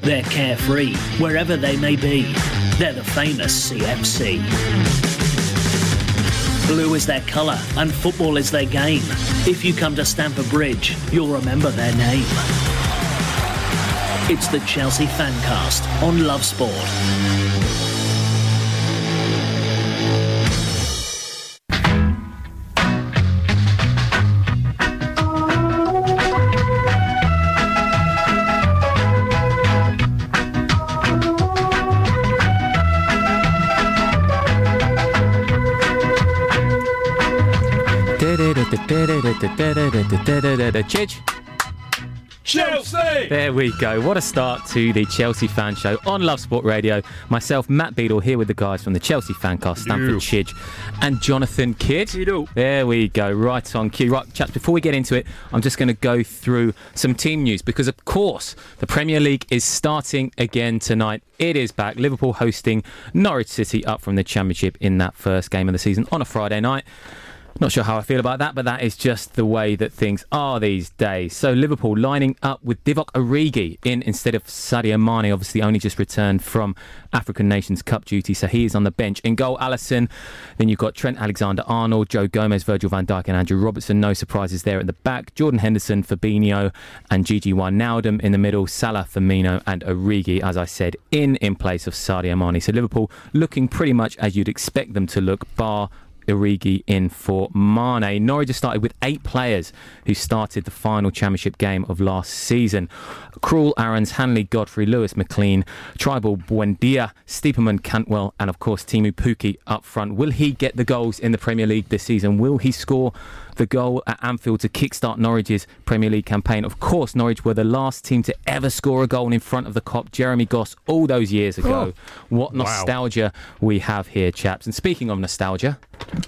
They're carefree, wherever they may be. They're the famous CFC. Blue is their colour, and football is their game. If you come to Stamford Bridge, you'll remember their name. It's the Chelsea Fancast on Love Sport. Chidge. Chelsea! There we go. What a start to the Chelsea fan show on Love Sport Radio. Myself, Matt Beadle, here with the guys from the Chelsea Fancast, Stamford Chidge and Jonathan Kydd. There we go. Right on cue. Right, chaps, before we get into it, I'm just going to go through some team news because, of course, the Premier League is starting again tonight. It is back. Liverpool hosting Norwich City up from the Championship in that first game of the season on a Friday night. Not sure how I feel about that, but that is just the way that things are these days. So Liverpool lining up with Divock Origi in instead of Sadio Mane, obviously only just returned from African Nations Cup duty, so he is on the bench. In goal, Alisson. Then you've got Trent Alexander-Arnold, Joe Gomez, Virgil van Dijk and Andrew Robertson. No surprises there at the back. Jordan Henderson, Fabinho and Gigi Wijnaldum in the middle. Salah, Firmino and Origi, as I said, in in place of Sadio Mane. So Liverpool looking pretty much as you'd expect them to look, bar Origi in for Mane. Norwich has started with eight players who started the final championship game of last season. Krul, Aarons, Hanley, Godfrey, Lewis, McLean, Trybull, Buendia, Stiepermann, Cantwell, and of course Teemu Pukki up front. Will he get the goals in the Premier League this season? Will he score the goal at Anfield to kickstart Norwich's Premier League campaign? Of course, Norwich were the last team to ever score a goal in front of the Kop, Jeremy Goss, all those years ago. What nostalgia we have here, chaps. And speaking of nostalgia,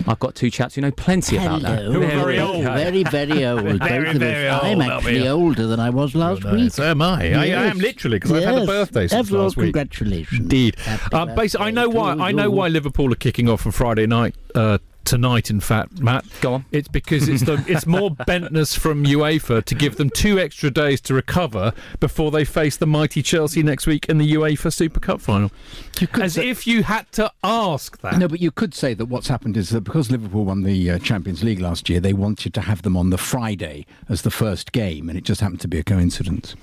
I've got two chaps who know plenty about that. Hello. Who are very old. Very, very old. Very, both very us. old, I'm actually older than I was last No, week. So am I. I, I am literally because I've had a birthday since Everyone, last week. congratulations. Indeed. Happy Um, basically, I know why. I know why Liverpool are kicking off on Friday night. Uh, tonight, in fact, Matt. Go on. It's because it's the it's more bentness from UEFA to give them two extra days to recover before they face the mighty Chelsea next week in the UEFA Super Cup final. You could As say- if you had to ask that. No, but you could say that what's happened is that because Liverpool won the uh, Champions League last year, they wanted to have them on the Friday as the first game, and it just happened to be a coincidence.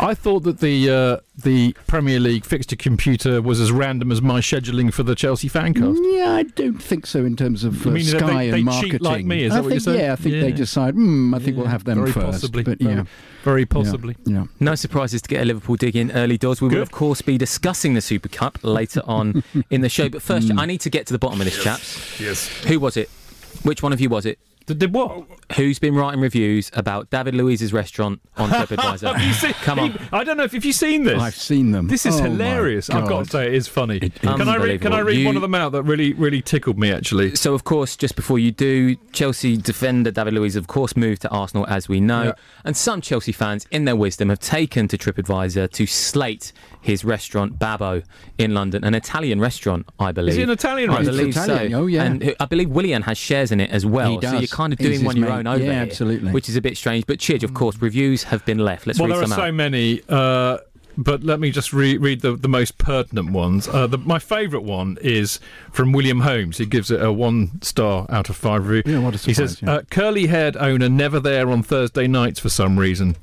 I thought that the uh, the Premier League fixture computer was as random as my scheduling for the Chelsea fancast. Yeah, I don't think so in terms of You uh, mean Sky they- and marketing. cheat like me, is I that what you're saying? Yeah, I think Yeah. they decide. Hmm, I think we'll have them very first. possibly. But very, yeah, very yeah, possibly. Yeah. No surprises to get a Liverpool dig in early doors. We will, of course, be discussing the Super Cup later on in the show. But first, I need to get to the bottom of this, chaps. Yes. Who was it? Which one of you was it? Did, did what? Who's been writing reviews about David Luiz's restaurant on TripAdvisor? Have you seen, Come on. I don't know if, if you've seen this. I've seen them. This is Oh, hilarious. I've got to say, it is funny. It can I read? Can I read You- one of them out that really, really tickled me? Actually, So, of course, just before you do, Chelsea defender David Luiz, of course, moved to Arsenal, as we know. Yeah. And some Chelsea fans, in their wisdom, have taken to TripAdvisor to slate his restaurant Babbo in London, an Italian restaurant, I believe. Is it an Italian I restaurant? believe Italian, so. oh, yeah. And I believe Willian has shares in it as well. He So you're kind of doing his one your own over Yeah, here, absolutely. which is a bit strange. But Chidge, of course, reviews have been left. Let's well, read there are some so many. Uh, but let me just re- read the, the most pertinent ones. Uh, the, my favourite one is from William Holmes. He gives it a one star out of five review. Yeah, what a surprise, he says, yeah. uh, curly haired owner never there on Thursday nights for some reason.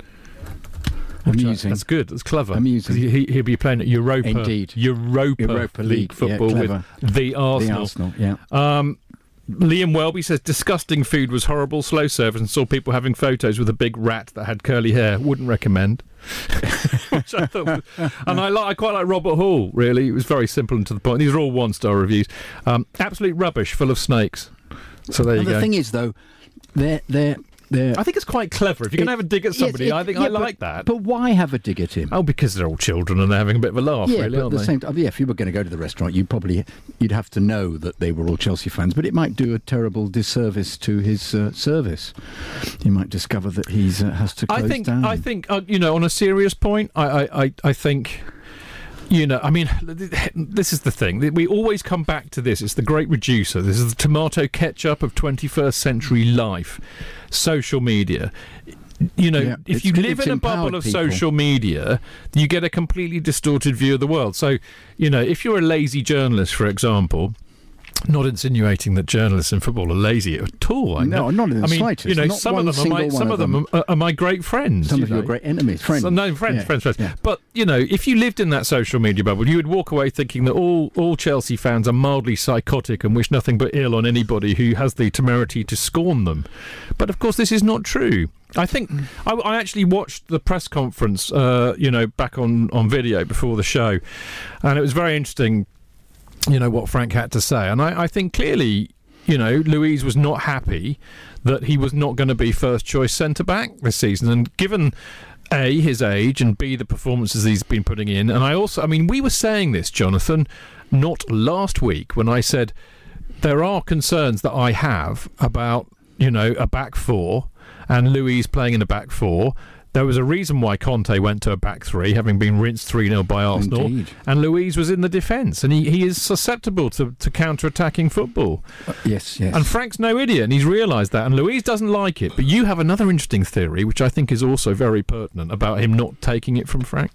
Which, Amusing. That's good. That's clever. Amusing. 'Cause He, he'll be playing at Europa. Indeed. Europa, Europa League League, football clever. with the Arsenal. The Arsenal, yeah. Um, Liam Welby says disgusting food was horrible, slow service, and saw people having photos with a big rat that had curly hair. Wouldn't recommend. Which I thought was- and I, like, I quite like Robert Hall. Really, it was very simple and to the point. These are all one-star reviews. Um, absolute rubbish, full of snakes. So there you And the go. thing is, though, they're they're they're. I think it's quite clever. If you're going to have a dig at Yes, somebody, it- I think yeah, I but- like that. But why have a dig at him? oh, because they're all children and they're having a bit of a laugh, yeah, really, but at the they? same time, yeah. If you were going to go to the restaurant, you'd probably you'd have to know that they were all Chelsea fans. But it might do a terrible disservice to his uh, service. You might discover that he's uh, has to close I think down. I think uh, you know on a serious point I I, I, I think you know I mean this is the thing. We always come back to this. It's the great reducer. This is the tomato ketchup of 21st century life. Social media. You know, Yeah, if you live in a bubble of people. social media, you get a completely distorted view of the world. So, you know, if you're a lazy journalist, for example, not insinuating that journalists in football are lazy at all. I No, know. not in the I mean, slightest. You know, Not some of them are my some of them them. are, are my great friends. Some you of your great enemies, friends. So, no, friends, Yeah, friends, friends. yeah. But you know, if you lived in that social media bubble, you would walk away thinking that all all Chelsea fans are mildly psychotic and wish nothing but ill on anybody who has the temerity to scorn them. But of course, this is not true. I think I, I actually watched the press conference, uh, you know, back on on video before the show, and it was very interesting. You know what Frank had to say, and I, I think clearly you know, Luiz was not happy that he was not going to be first choice centre back this season. And given A, his age, and B, the performances he's been putting in, and I also, I mean, we were saying this, Jonathan, not last week when I said there are concerns that I have about, you know, a back four and Luiz playing in a back four. There was a reason why Conte went to a back three, having been rinsed 3 0 by Arsenal. Indeed. And Luiz was in the defence, and he, he is susceptible to, to counter attacking football. Uh, yes, yes. And Frank's no idiot, and he's realised that. And Luiz doesn't like it. But you have another interesting theory, which I think is also very pertinent, about him not taking it from Frank.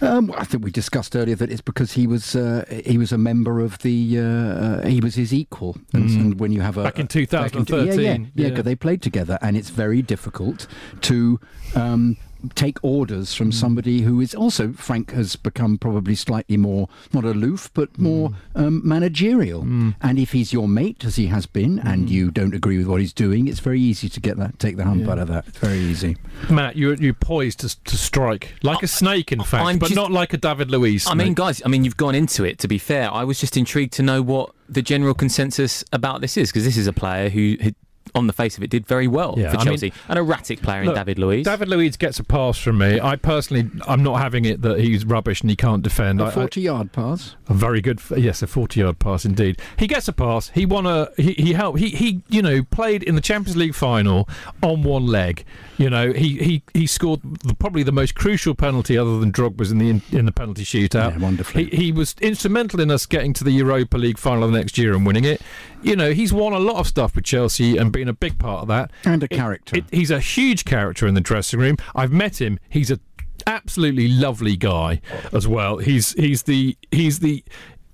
Um, I think we discussed earlier that it's because he was uh, he was a member of the uh, uh, he was his equal, and, and when you have a Mm. Back in a- back in- 2013, yeah, yeah, yeah, yeah. they played together, and it's very difficult to. Um, take orders Mm. from somebody who is also Frank has become probably slightly more not aloof but Mm. more um, managerial and if he's your mate as he has been Mm. and you don't agree with what he's doing it's very easy to get that take the hump out of that it's very easy Matt, you're, you're poised to, to strike like a snake, in fact, I'm but just- not like a David Luiz. I mean, guys, I mean, you've gone into it. To be fair, I was just intrigued to know what the general consensus about this is, because this is a player who, who, on the face of it, did very well Yeah, for I mean- Chelsea. An erratic player in David Luiz. David Luiz gets a pass from me. I personally, I'm not having it that he's rubbish and he can't defend. A 40 yard pass A very good, yes, a forty-yard pass indeed. He gets a pass. He won a. He, he helped. He, he, you know, played in the Champions League final on one leg. You know, he he, he scored the, probably the most crucial penalty other than Drogba's in the in, in the penalty shootout. Yeah, wonderfully. He, he was instrumental in us getting to the Europa League final of the next year and winning it. You know, he's won a lot of stuff with Chelsea and been a big part of that. And a It- character. it- he's a huge character in the dressing room. I've met him. He's a absolutely lovely guy as well. He's he's the he's the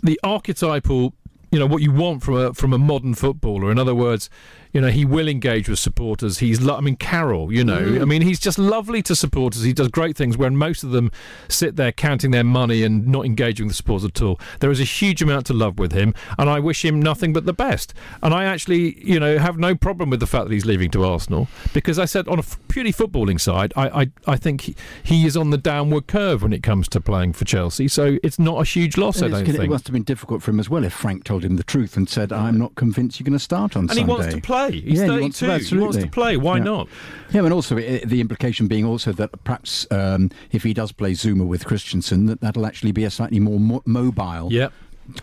the archetypal you know what you want from a from a modern footballer. In other words, you know he will engage with supporters. He's lo- I mean Carroll, you know, Mm. I mean he's just lovely to supporters. He does great things when most of them sit there counting their money and not engaging with the supporters at all. There is a huge amount to love with him, and I wish him nothing but the best. And I actually, you know, have no problem with the fact that he's leaving to Arsenal because I said on a f- purely footballing side, I I, I think he, he is on the downward curve when it comes to playing for Chelsea. So it's not a huge loss. I And it's don't think. It must have been difficult for him as well if Frank told him the truth and said, "I'm not convinced you're going to start on and Sunday." he wants to play. He's Yeah, 32. he wants to, he wants to absolutely. play. Why Yeah. not? Yeah, and also i the implication being also that perhaps um, if he does play Zouma with Christensen, that that'll actually be a slightly more mo- mobile Yep.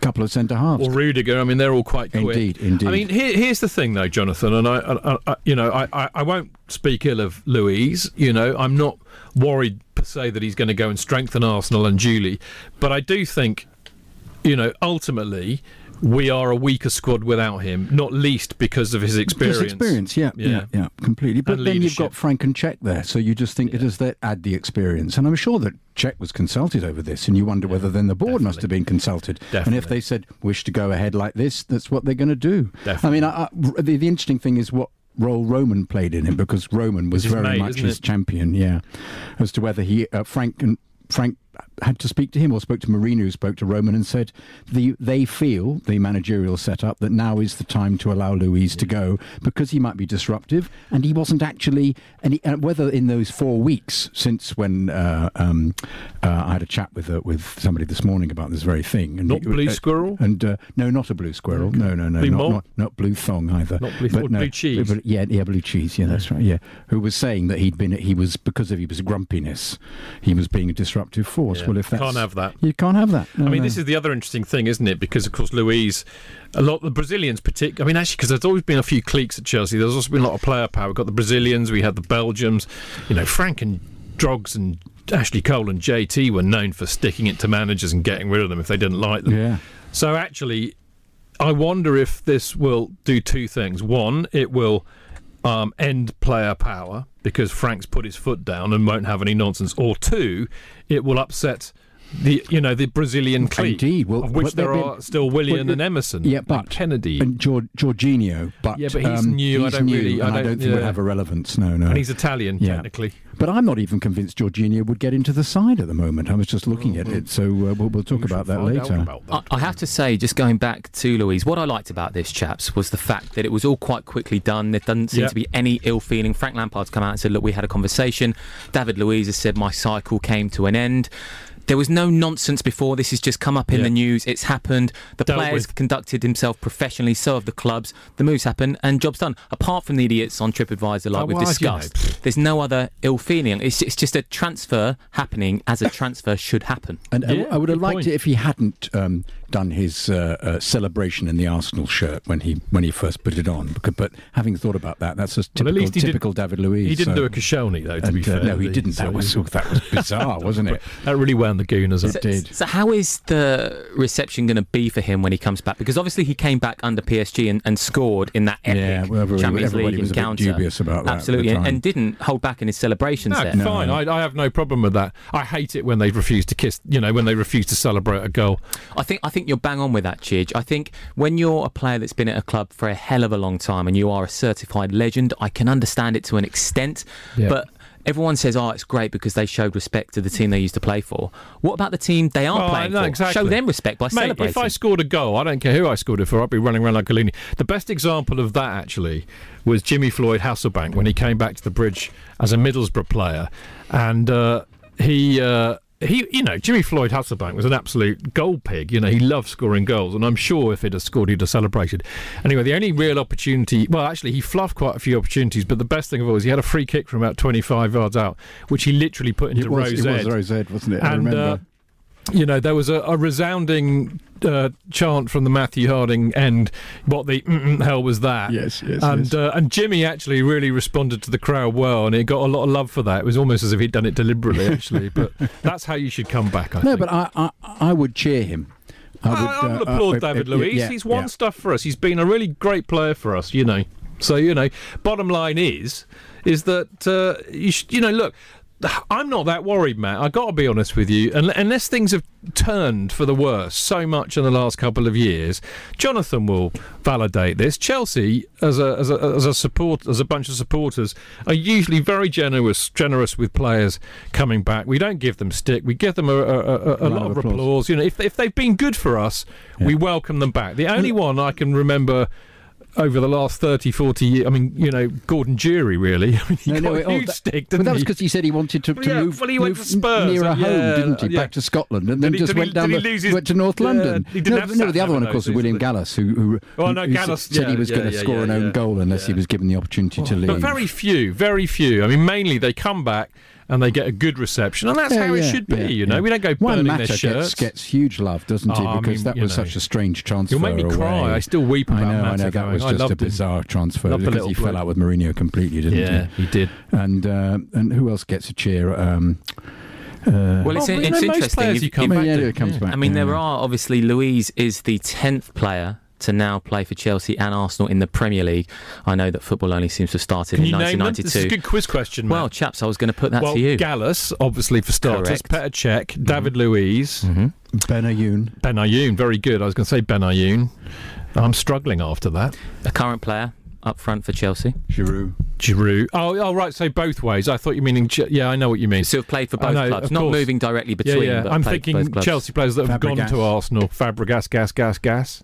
couple of centre halves. Or Rudiger. I mean, they're all quite quick. Indeed, indeed. I mean, here, here's the thing, though, Jonathan, and I, I, I you know, I, I, I won't speak ill of Luiz. You know, I'm not worried per se that he's going to go and strengthen Arsenal unduly, but I do think, you know, ultimately. We are a weaker squad without him, not least because of his experience. His experience, yeah, yeah, yeah, yeah completely. But And then you've got Frank and Cech there, so you just think it does that add the experience. And I'm sure that Cech was consulted over this, and you wonder whether then the board must have been consulted. And if they said wish to go ahead like this, that's what they're going to do. Definitely. I mean, I, I, the, the interesting thing is what role Roman played in it, because Roman was very mate, much his it? champion. Yeah, as to whether he uh, Frank and Frank had to speak to him or spoke to Mourinho, who spoke to Roman and said the, they feel the managerial setup that now is the time to allow Luiz to go because he might be disruptive and he wasn't actually and, he, and whether in those four weeks since when uh, um, uh, I had a chat with uh, with somebody this morning about this very thing and Not blue uh, squirrel? and uh, no not a blue squirrel. No no no Blue not, not, not blue thong either. Not blue- But or blue cheese? but- yeah yeah blue cheese. Yeah that's right. Yeah. Who was saying that he'd been he was because of his grumpiness he was being a disruptive force. Yeah. Well if that's Can't have that. you can't have that I mean, no. this is the other interesting thing, isn't it? Because of course, Luiz, a lot of the Brazilians, particularly. I mean, actually, because there's always been a few cliques at Chelsea. There's also been a lot of player power. We've got the Brazilians, we had the Belgians. You know, Frank and Drogs and Ashley Cole and JT were known for sticking it to managers and getting rid of them if they didn't like them. yeah So actually, I wonder if this will do two things. One, it will um, end player power because Frank's put his foot down and won't have any nonsense. Or two, it will upset the you know the Brazilian clique, Indeed. Well, of which but there they- are still Willian well, and Emerson, yeah and but Kenedy, and Geor- Jorginho but Yeah, but he's um, new, I don't new, really- I and I don't- don't think would have a relevance no no and he's Italian Yeah. technically. But I'm not even convinced Jorginho would get into the side at the moment. I was just looking at it, so uh, we'll, we'll talk about that later. about that. I, I have to say, just going back to Luiz, what I liked about this, chaps, was the fact that it was all quite quickly done. There doesn't seem Yeah. to be any ill feeling. Frank Lampard's come out and said, Look, we had a conversation. David Luiz has said, My cycle came to an end. There was no nonsense before. This has just come up in Yeah. the news. It's happened. The Dealt players with. conducted himself professionally. So have the clubs. The moves happened and job's done. Apart from the idiots on TripAdvisor, like Oh, we've well, you know, discussed, there's no other ill feeling. It's, it's just a transfer happening as a transfer should happen. And I- Yeah, I would have liked point. it if he hadn't um, done his uh, uh, celebration in the Arsenal shirt when he when he first put it on. Because, but having thought about that, that's just Well, at typical, least he did- typical David Luiz. He didn't so- do a Koscielny though. To and, be uh, fair, no, he did didn't. That was that was bizarre, wasn't it? that really wound the Gooners up. So, did. so how is the reception going to be for him when he comes back? Because obviously he came back under PSG and, and scored in that epic Yeah, well, everybody- Champions everybody League was a bit encounter. dubious about that at the Absolutely, and, and didn't hold back in his celebrations No, there. fine. I, I have no problem with that. I hate it when they refuse to kiss. You know, when they refuse to celebrate a goal. I think I think you're bang on with that, Chidge. I think when you're a player that's been at a club for a hell of a long time and you are a certified legend, I can understand it to an extent, Yeah. but. Everyone says, "Oh, it's great because they showed respect to the team they used to play for." What about the team they are Well, playing no, for? exactly. Show them respect by Mate, celebrating. if I scored a goal, I don't care who I scored it for. I'd be running around like a loony. The best example of that actually was Jimmy Floyd Hasselbaink when he came back to the bridge as a Middlesbrough player, and uh, he. Uh, he, you know, Jimmy Floyd Hasselbaink was an absolute goal pig. You know, he loved scoring goals, and I'm sure if he'd have scored, he'd have celebrated. Anyway, the only real opportunity, well, actually, he fluffed quite a few opportunities, but the best thing of all is he had a free kick from about 25 yards out, which he literally put into It was, Rose it Ed was Rose Ed, wasn't it? I and remember. uh, you know there was a, a resounding uh, chant from the Matthew Harding end. What the hell was that? Yes, yes, And yes. Uh, and Jimmy actually really responded to the crowd well, and he got a lot of love for that. It was almost as if he'd done it deliberately, actually. but that's how you should come back. I no, think. but I, I I would cheer him. I would, I, I will uh, applaud uh, David uh, Luiz. yeah, He's won yeah. stuff for us. He's been a really great player for us. You know. So you know, bottom line is, is that uh, you should, you know, look. I'm not that worried, Matt. I've got to be honest with you. Un- Unless things have turned for the worse so much in the last couple of years, Jonathan will validate this. Chelsea, as a as a as a support as a bunch of supporters, are usually very generous generous with players coming back. We don't give them stick. We give them a, a, a, a lot of applause. applause. You know, if if they've been good for us, we welcome them back. The only one I can remember over the last 30, 40 years, I mean, you know, Gordon Durie, really. I mean, he No, got no, a oh, huge that- stick, But didn't that was because he said he wanted to, to Yeah, move, well, he went move to Spurs, nearer and home, didn't he? yeah. Back to Scotland, and then Did just did he- went down the, his- went to North Yeah, London. he didn't no, have no, the other one, of course, was William Gallas, who, who, Oh, no, who Gallas, said he was yeah, going to yeah, score yeah, an own yeah. goal unless he was given the opportunity to leave. But very few, very few. I mean, mainly they come back and they get a good reception, and that's Yeah, how it yeah, should be. yeah, you know, yeah. we don't go Juan burning Mata their gets, shirts. gets huge love, doesn't he? Oh, I Because mean, that was know. such a strange transfer. You'll make me away. cry. I still weep about I know, I know. That going. was just a loved him. bizarre transfer Loved because he bloke. fell out with Mourinho completely, didn't he? Yeah, he? he did. And uh, and who else gets a cheer? Um, uh, Well, it's, Oh, but you it's know, most interesting. players If- you come if- back yeah, to. it comes back. I mean, yeah. there are obviously Luiz is the tenth player to now play for Chelsea and Arsenal in the Premier League. I know that football only seems to have started Can in you name them? This is a 1992. good quiz question, Matt. Well, chaps, I was going to put that well, to you. Gallas, obviously for starters. Correct. Petr Cech, David Luiz, hmm Benayoun. Ben Ayoun. Very good. I was going to say Benayoun. I'm struggling after that. A current player up front for Chelsea. Giroud. Giroud. Oh, oh, right. So both ways. I thought you meaning. Yeah, I know what you mean. So have played for both know, clubs, not course. moving directly between. yeah. But I'm thinking both clubs. Chelsea players that have gone to Arsenal. Fabregas, gas, gas, gas.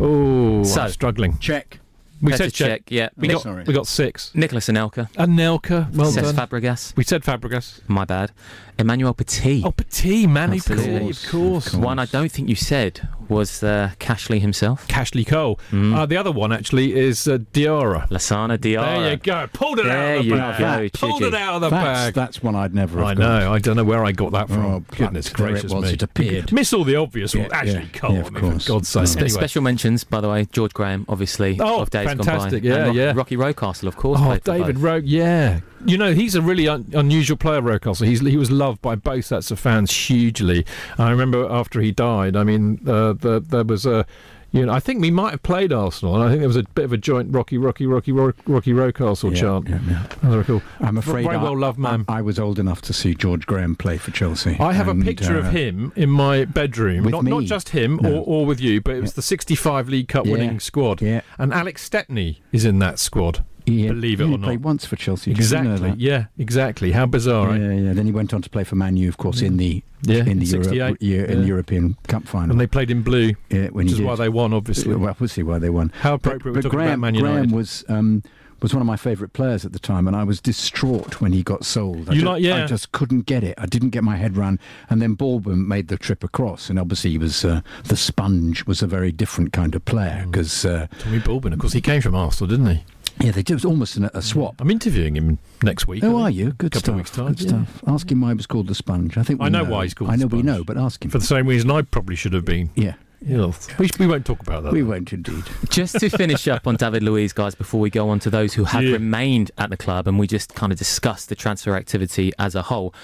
Oh, So- I'm struggling. Check. We Petr said check. Cech, yeah. We Nic- got Sorry. we got six. Nicolas Anelka. Anelka, well Cesc done. Fabregas. we said Fabregas. My bad. Emmanuel Petit. Oh, Petit, man, of course. Of course. One I don't think you said was uh, Cashley himself. Cashley Cole. Mm. Uh, the other one actually is uh, Diarra. Lassana Diarra. There you go. Pulled it out of the bag. There you go, Pulled it out of the That's, bag. that's one I'd never have I got. know. I don't know where I got that from. Oh, Goodness but it gracious was, me. it appeared. Miss all the obvious Yeah, ones. Ashley yeah, Cole. yeah, I of mean, course. For God's sake. Spe- Anyway. Special mentions, by the way, George Graham, obviously, Oh, of days fantastic. gone by. Yeah, and Rock- yeah. Rocky Rocastle, of course. Oh, David both. Rowe, yeah. You know, he's a really un- unusual player, Rocastle. He's, he was loved by both sets of fans hugely. I remember after he died, I mean, uh, the, there was a. You know, I think we might have played Arsenal, and I think there was a bit of a joint Rocky, Rocky, Rocky, Ro- Rocky Rocastle Yeah, chant. yeah, yeah. As I recall. I'm afraid Very I- well loved man. I, I was old enough to see George Graham play for Chelsea. I have and, a picture of uh, him in my bedroom. Not, not just him No. or, or with you, but it was Yeah. the 65 League Cup winning squad. Yeah, And Alex Stepney is in that squad. He, Believe it he or not. played once for Chelsea. did you know Exactly. Yeah, exactly. How bizarre, right? Yeah, yeah. Then he went on to play for Man U, of course, in the Yeah, in the 68. Euro- year, in yeah. European Cup final. And they played in blue, yeah, when which is did. why they won, obviously. Well, we'll why they won. How But, appropriate we're but talking Graham, about Man United. Graham was um, was one of my favourite players at the time, and I was distraught when he got sold. I You ju- like- yeah. I just couldn't get it. I didn't get my head round. And then Baldwin made the trip across, and obviously he was uh, the sponge was a very different kind of player Mm. because uh, Tommy Baldwin, of course, he came from Arsenal, didn't he? Yeah, they did, it was almost an, a swap. I'm interviewing him next week. Oh, are you? Good Couple stuff. weeks' time, Good yeah. stuff. Ask him why he was called the sponge. I think we I know why he's called I the know we know, but ask him. For the same reason I probably should have been. yeah, Yeah. We, we won't talk about that. we though. won't indeed. Just to finish up on David Luiz, guys, before we go on to those who have Yeah. remained at the club and we just kind of discuss the transfer activity as a whole,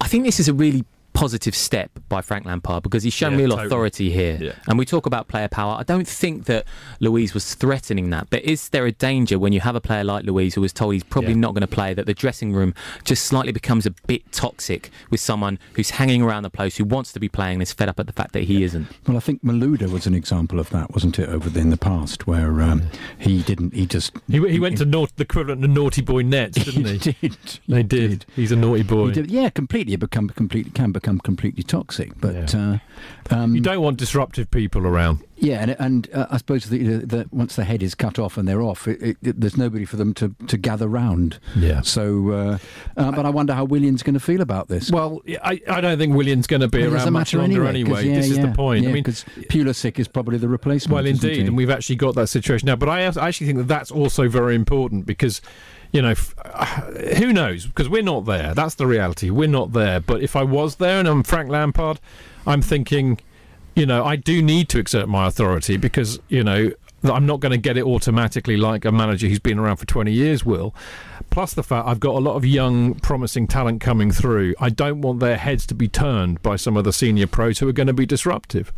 I think this is a really positive step by Frank Lampard because he's shown Yeah, real totally. authority here. Yeah. And we talk about player power. I don't think that Luiz was threatening that, but is there a danger when you have a player like Luiz who was told he's probably Yeah. not going to play that the dressing room just slightly becomes a bit toxic with someone who's hanging around the place who wants to be playing and is fed up at the fact that he isn't? Well, I think Malouda was an example of that, wasn't it, over the, in the past, where um, he didn't, he just. He, he went to naut- the equivalent of Naughty Boy Nets, didn't he? did. They did. He's a naughty boy. He did. Yeah, completely. It become completely can become completely toxic. But uh, um, You don't want disruptive people around. yeah, and, and uh, I suppose that the, the, once the head is cut off and they're off, it, it, it- there's nobody for them to, to gather round. Yeah. So, uh, uh, but I wonder how Willian's going to feel about this. Well, I, I don't think Willian's going to be Well, around much longer anyway. anyway. yeah, this is the point. Yeah, I mean, because Pulisic is probably the replacement. Well, indeed, and we've actually got that situation now. But I I actually think that that's also very important because, you know, who knows? Because we're not there. That's the reality. We're not there. But if I was there and I'm Frank Lampard, I'm thinking, you know, I do need to exert my authority because, you know, I'm not going to get it automatically like a manager who's been around for 20 years will. Plus the fact I've got a lot of young, promising talent coming through. I don't want their heads to be turned by some of the senior pros who are going to be disruptive.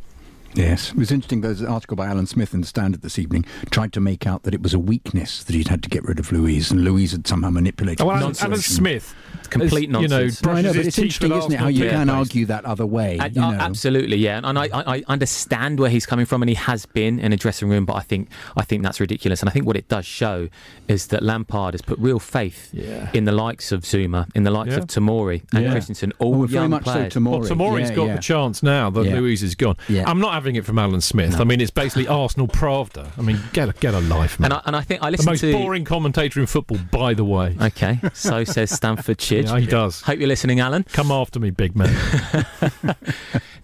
Yes, it was interesting. There's an article by Alan Smith in the Standard this evening tried to make out that it was a weakness that he'd had to get rid of Luiz, and Luiz had somehow manipulated. Oh, the Alan. Alan Smith. Complete is, You know, nonsense. No, I know, but it's interesting, isn't it, how you Yeah. can toothpaste. argue that other way. I- you uh, know. I- absolutely, yeah, and I, I, I understand where he's coming from, and he has been in a dressing room, but I think I think that's ridiculous, and I think what it does show is that Lampard has put real faith Yeah. in the likes of Zouma, in the likes Yeah. of Tomori and Yeah. Christensen, Oh, all very young much so players. Tomori. Well, Tomori's yeah, got yeah. the chance now that Yeah. Luiz is gone. Yeah. I'm not having it from Alan Smith. I mean, it's basically Arsenal Pravda. I mean, get a, get a life, man. And I, and I think I listen to the listened most to. boring commentator in football, by the way. Okay, so says Stamford Chidge. Yeah, he does. Hope you're listening, Alan. Come after me, big man.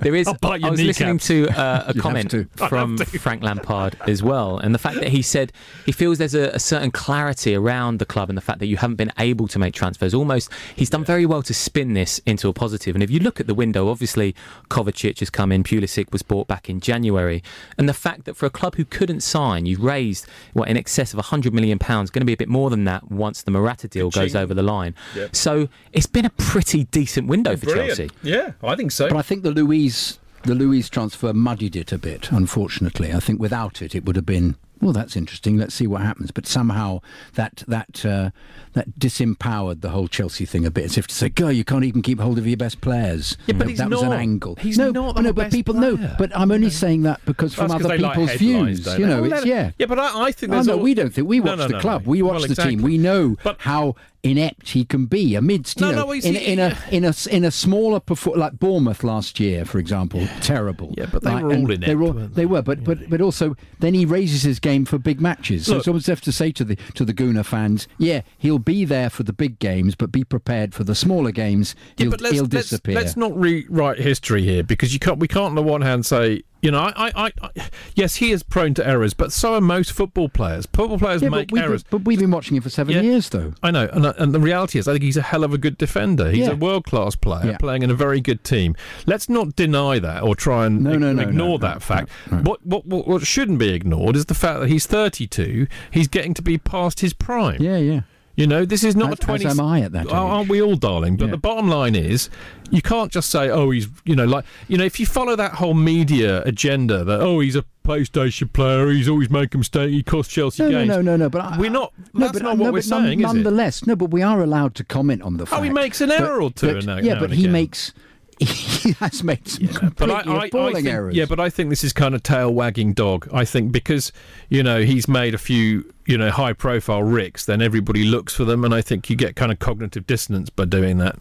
There is. I'll bite I your was listening to uh, a comment to. From. Frank Lampard as well, and the fact that he said he feels there's a, a certain clarity around the club, and the fact that you haven't been able to make transfers. Almost, he's done very well to spin this into a positive. And if you look at the window, obviously Kovacic has come in, Pulisic was bought back in January, and the fact that for a club who couldn't sign, you raised what in excess of 100 million pounds, going to be a bit more than that once the Morata deal goes over the line. So it's been a pretty decent window for Chelsea. Yeah, I think so. But I think the Luiz the Luiz transfer muddied it a bit. Unfortunately, I think without it, it would have been. Well, that's interesting. Let's see what happens. But somehow that that uh, that disempowered the whole Chelsea thing a bit, as if to say, "Girl, you can't even keep hold of your best players." Yeah, but You know, he's that was an not. angle. He's no, not no, the but best people player. no. But I'm only saying that because from other they like people's views, you know, Well, it's yeah. Yeah, but I, I think Oh, no, all- we don't think we watch no, the no, club. no. We watch Well, the exactly. team. We know But- how inept he can be amidst you No, know, no, in, in a in a in a smaller perfor- like Bournemouth last year, for example, terrible. Yeah, but they Right, were and all They inept, were, all- weren't they they? were, but but but also then he raises his game for big matches. So Look- it's almost have to say to the to the Gooner fans, yeah, he'll be there for the big games, but be prepared for the smaller games. Yeah, He'll, but let's, he'll let's, disappear. let's not rewrite history here because you can't. We can't on the one hand say, you know, I, I, I, yes, he is prone to errors, but so are most football players. Football players yeah, make but errors. Been, but we've been watching him for seven Yeah. years, though. I know, and, and the reality is, I think he's a hell of a good defender. He's Yeah. a world class player playing in a very good team. Let's not deny that or try and No, ig- no, no, ignore no, that fact. What, what what what shouldn't be ignored is the fact that he's 32. He's getting to be past his prime. Yeah, yeah. You know, this is not As- a 20. as am I at that Oh, Aren't age. we all, darling? But Yeah. the bottom line is, you can't just say, oh, he's, you know, like, you know, if you follow that whole media agenda that, oh, he's a PlayStation player, he's always making mistakes, he cost Chelsea No, no, games. no, no, no. But I, We're not- No, that's but, not no, what we're but none- saying, is it? Nonetheless, no. But we are allowed to comment on the fact. Oh, he makes an But- error or two but- yeah, but he again. makes. He has made some But completely I, I, I appalling think, errors. yeah, but I think this is kind of tail wagging dog. I think because you know he's made a few you know high profile ricks, then everybody looks for them, and I think you get kind of cognitive dissonance by doing that,